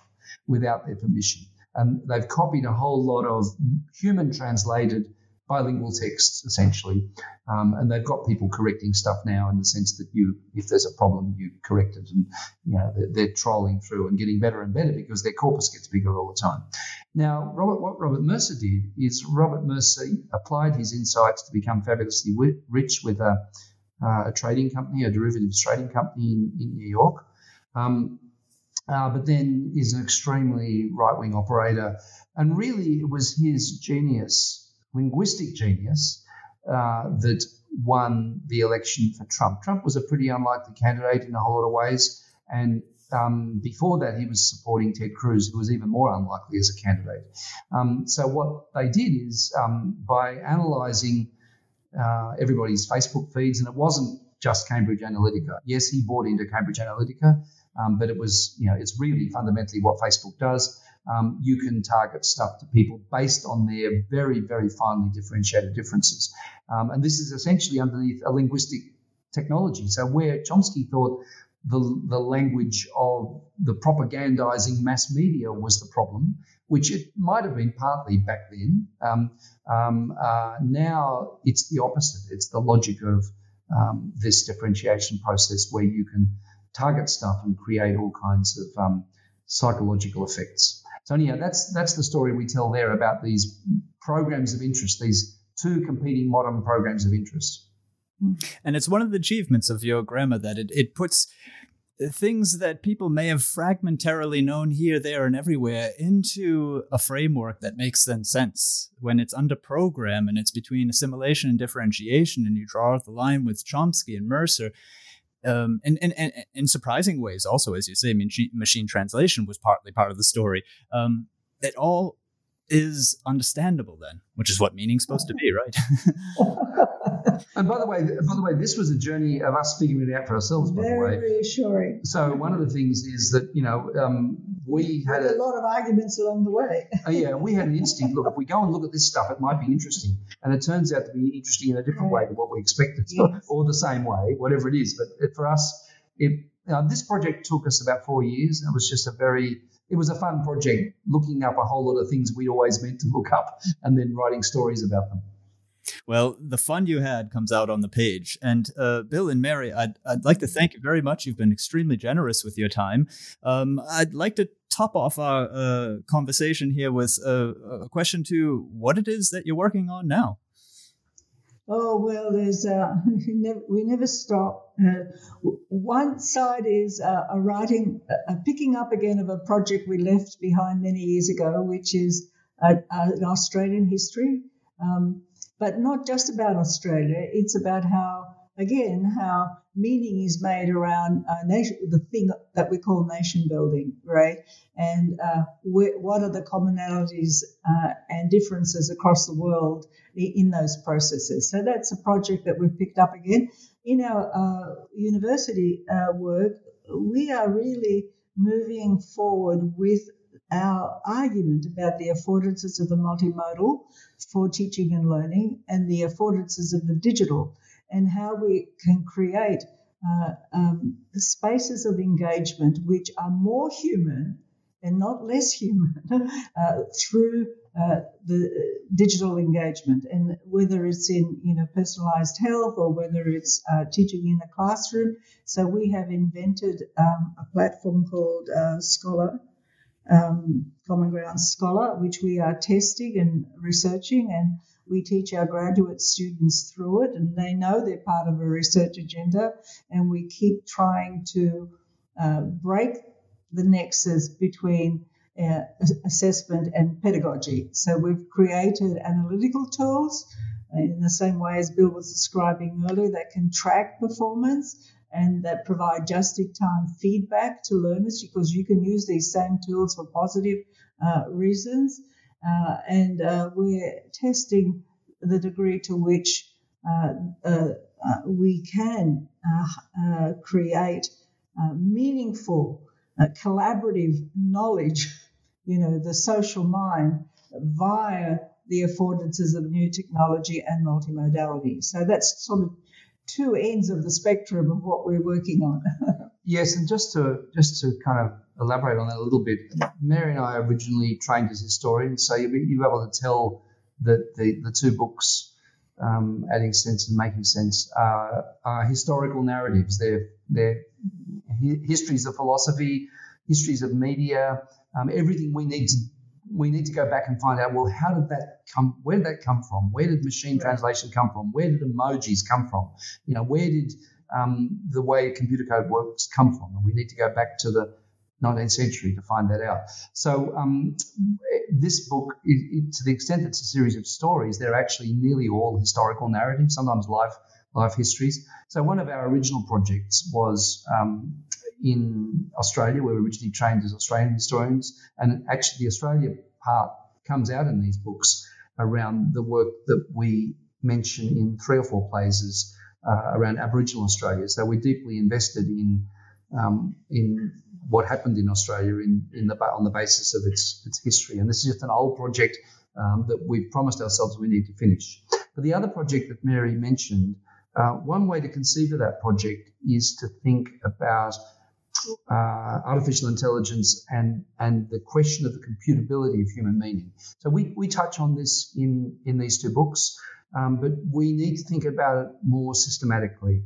without their permission and they've copied a whole lot of human translated bilingual texts essentially. Um, and they've got people correcting stuff now in the sense that you if there's a problem you correct it and you know they're, they're trolling through and getting better and better because their corpus gets bigger all the time. Now robert what robert mercer did is robert mercer applied his insights to become fabulously rich with a, uh, a trading company a derivatives trading company in, in new york. Um, uh, but then is an extremely right wing operator. And really, it was his genius, linguistic genius, uh, that won the election for Trump. Trump was a pretty unlikely candidate in a whole lot of ways. And um, before that, he was supporting Ted Cruz, who was even more unlikely as a candidate. Um, so, what they did is um, by analyzing uh, everybody's Facebook feeds, and it wasn't just Cambridge Analytica. Yes, he bought into Cambridge Analytica, um, but it was, you know, it's really fundamentally what Facebook does. Um, you can target stuff to people based on their very, very finely differentiated differences. Um, and this is essentially underneath a linguistic technology. So where Chomsky thought the, the language of the propagandizing mass media was the problem, which it might have been partly back then. Um, um, uh, now it's the opposite. It's the logic of um, this differentiation process where you can target stuff and create all kinds of um, psychological effects. So anyhow, that's that's the story we tell there about these programs of interest, these two competing modern programs of interest. And it's one of the achievements of your grammar that it, it puts things that people may have fragmentarily known here, there, and everywhere into a framework that makes then sense. When it's under program and it's between assimilation and differentiation, and you draw the line with Chomsky and Mercer, um, and, and, and in surprising ways, also, as you say, machine, machine translation was partly part of the story. Um, it all is understandable then, which is what meaning's supposed to be, right? *laughs* *laughs* and by the way, by the way, this was a journey of us figuring it out for ourselves. By Very the way, reassuring. so one of the things is that you know um, we had a a lot of arguments along the way. *laughs* oh, yeah we had an instinct. Look, if we go and look at this stuff, it might be interesting, and it turns out to be interesting in a different way to what we expected, Yes. or the same way, whatever it is. But it, for us, it uh, this project took us about four years. and It was just a very it was a fun project, looking up a whole lot of things we'd always meant to look up, and then writing stories about them. Well, the fun you had comes out on the page. And uh, Bill and Mary, I'd, I'd like to thank you very much. You've been extremely generous with your time. Um, I'd like to top off our uh, conversation here with uh, a question to what it is that you're working on now. Oh well, there's uh, *laughs* we never, stop. Uh, one side is uh, a writing, a picking up again of a project we left behind many years ago, which is uh, an Australian history, um, but not just about Australia. It's about how, again, how meaning is made around uh, nation, the thing that we call nation building, right? And uh, wh- what are the commonalities uh, and differences across the world in those processes? So that's a project that we've picked up again. In our uh, university uh, work, we are really moving forward with our argument about the affordances of the multimodal for teaching and learning and the affordances of the digital and how we can create uh, um, spaces of engagement which are more human and not less human *laughs* uh, through uh, the digital engagement, and whether it's in you know personalized health or whether it's uh, teaching in a classroom. So we have invented um, a platform called uh, Scholar, um, Common Ground Scholar, which we are testing and researching, and we teach our graduate students through it, and they know they're part of a research agenda, and we keep trying to uh, break the nexus between uh, assessment and pedagogy. So we've created analytical tools in the same way as Bill was describing earlier that can track performance and that provide just in time feedback to learners because you can use these same tools for positive uh, reasons. Uh, and uh, we're testing the degree to which uh, uh, uh, we can create meaningful, collaborative knowledge, you know, the social mind via the affordances of new technology and multimodality. So that's sort of two ends of the spectrum of what we're working on. *laughs* Yes, and just to just to kind of elaborate on that a little bit, Mary and I originally trained as historians, so you'll be, you'll be able to tell that the, the two books, um, adding sense and making sense, are, are historical narratives. They're they're hi- histories of philosophy, histories of media, um, everything we need to we need to go back and find out. Well, how did that come? Where did that come from? Where did machine translation come from? Where did emojis come from? You know, where did um, the way computer code works come from? And we need to go back to the 19th century to find that out. So um, this book, it, it, to the extent it's a series of stories, they're actually nearly all historical narratives, sometimes life life histories. So one of our original projects was um, in Australia, where we originally trained as Australian historians, and actually the Australia part comes out in these books around the work that we mention in three or four places uh, around Aboriginal Australia. So we're deeply invested in um, in what happened in Australia in, in the on the basis of its its history. And this is just an old project um, that we've promised ourselves we need to finish. But the other project that Mary mentioned, uh, one way to conceive of that project is to think about uh, artificial intelligence and and the question of the computability of human meaning. So we, we touch on this in in these two books, um, but we need to think about it more systematically.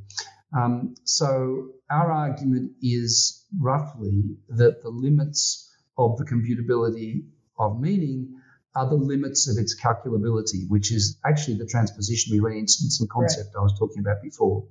Um, so our argument is roughly that the limits of the computability of meaning are the limits of its calculability, which is actually the transposition between instance and concept I was talking about before.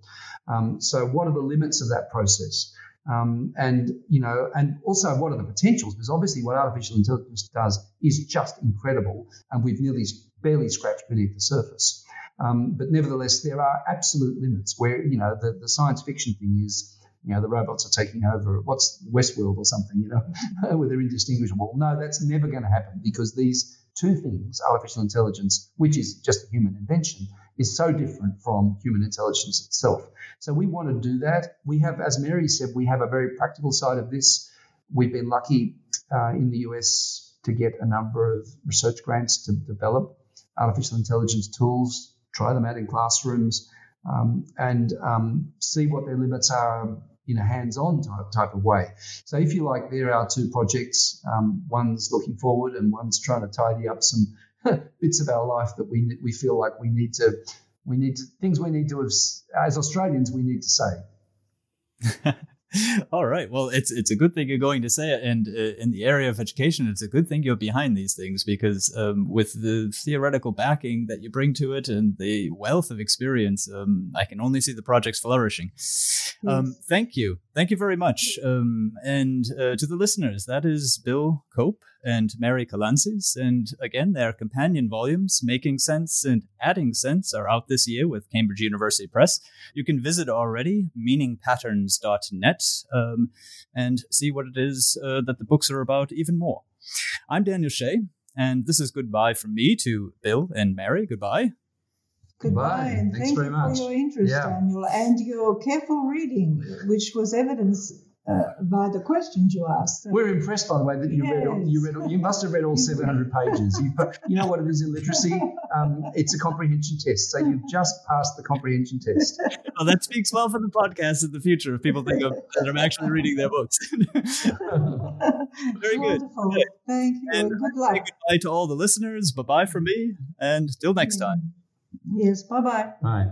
Um, so what are the limits of that process? Um, and you know, and also what are the potentials? Because obviously, what artificial intelligence does is just incredible, and we've nearly barely scratched beneath the surface. Um, but nevertheless, there are absolute limits where, you know, the, the science fiction thing is, you know, the robots are taking over. What's Westworld or something, you know, *laughs* where they're indistinguishable. No, that's never going to happen because these two things, artificial intelligence, which is just a human invention, is so different from human intelligence itself. So we want to do that. We have, as Mary said, we have a very practical side of this. We've been lucky uh, in the US to get a number of research grants to develop artificial intelligence tools, try them out in classrooms, um, and um, see what their limits are in a hands-on type, type of way. So if you like, there are two projects. Um, one's looking forward, and one's trying to tidy up some bits of our life that we we feel like we need to we need to, things we need to have, as Australians we need to say. *laughs* *laughs* All right. Well, it's it's a good thing you're going to say it, and uh, in the area of education, it's a good thing you're behind these things because um, with the theoretical backing that you bring to it and the wealth of experience, um, I can only see the projects flourishing. Um, thank you, thank you very much, um, and uh, to the listeners, that is Bill Cope and Mary Kalantzis. And again, their companion volumes, Making Sense and Adding Sense, are out this year with Cambridge University Press. You can visit already, meaningpatterns.net, um, and see what it is uh, that the books are about even more. I'm Daniel Shea, and this is goodbye from me to Bill and Mary. Goodbye. Goodbye, and Thanks thank very you much. for your interest, Yeah. Daniel, and your careful reading, which was evidenced uh, by the questions you asked. We're impressed, by the way, that you read all, you read all- you must have read all 700 pages. You, you know what it is in literacy? Um, it's a comprehension test. So you've just passed the comprehension test. Well, that speaks well for the podcast in the future if people think of that I'm actually reading their books. *laughs* Very good. Wonderful. Okay. Thank you. And and good Say luck. goodbye to all the listeners. Bye bye from me, and till next time. Yes. Bye bye. Right.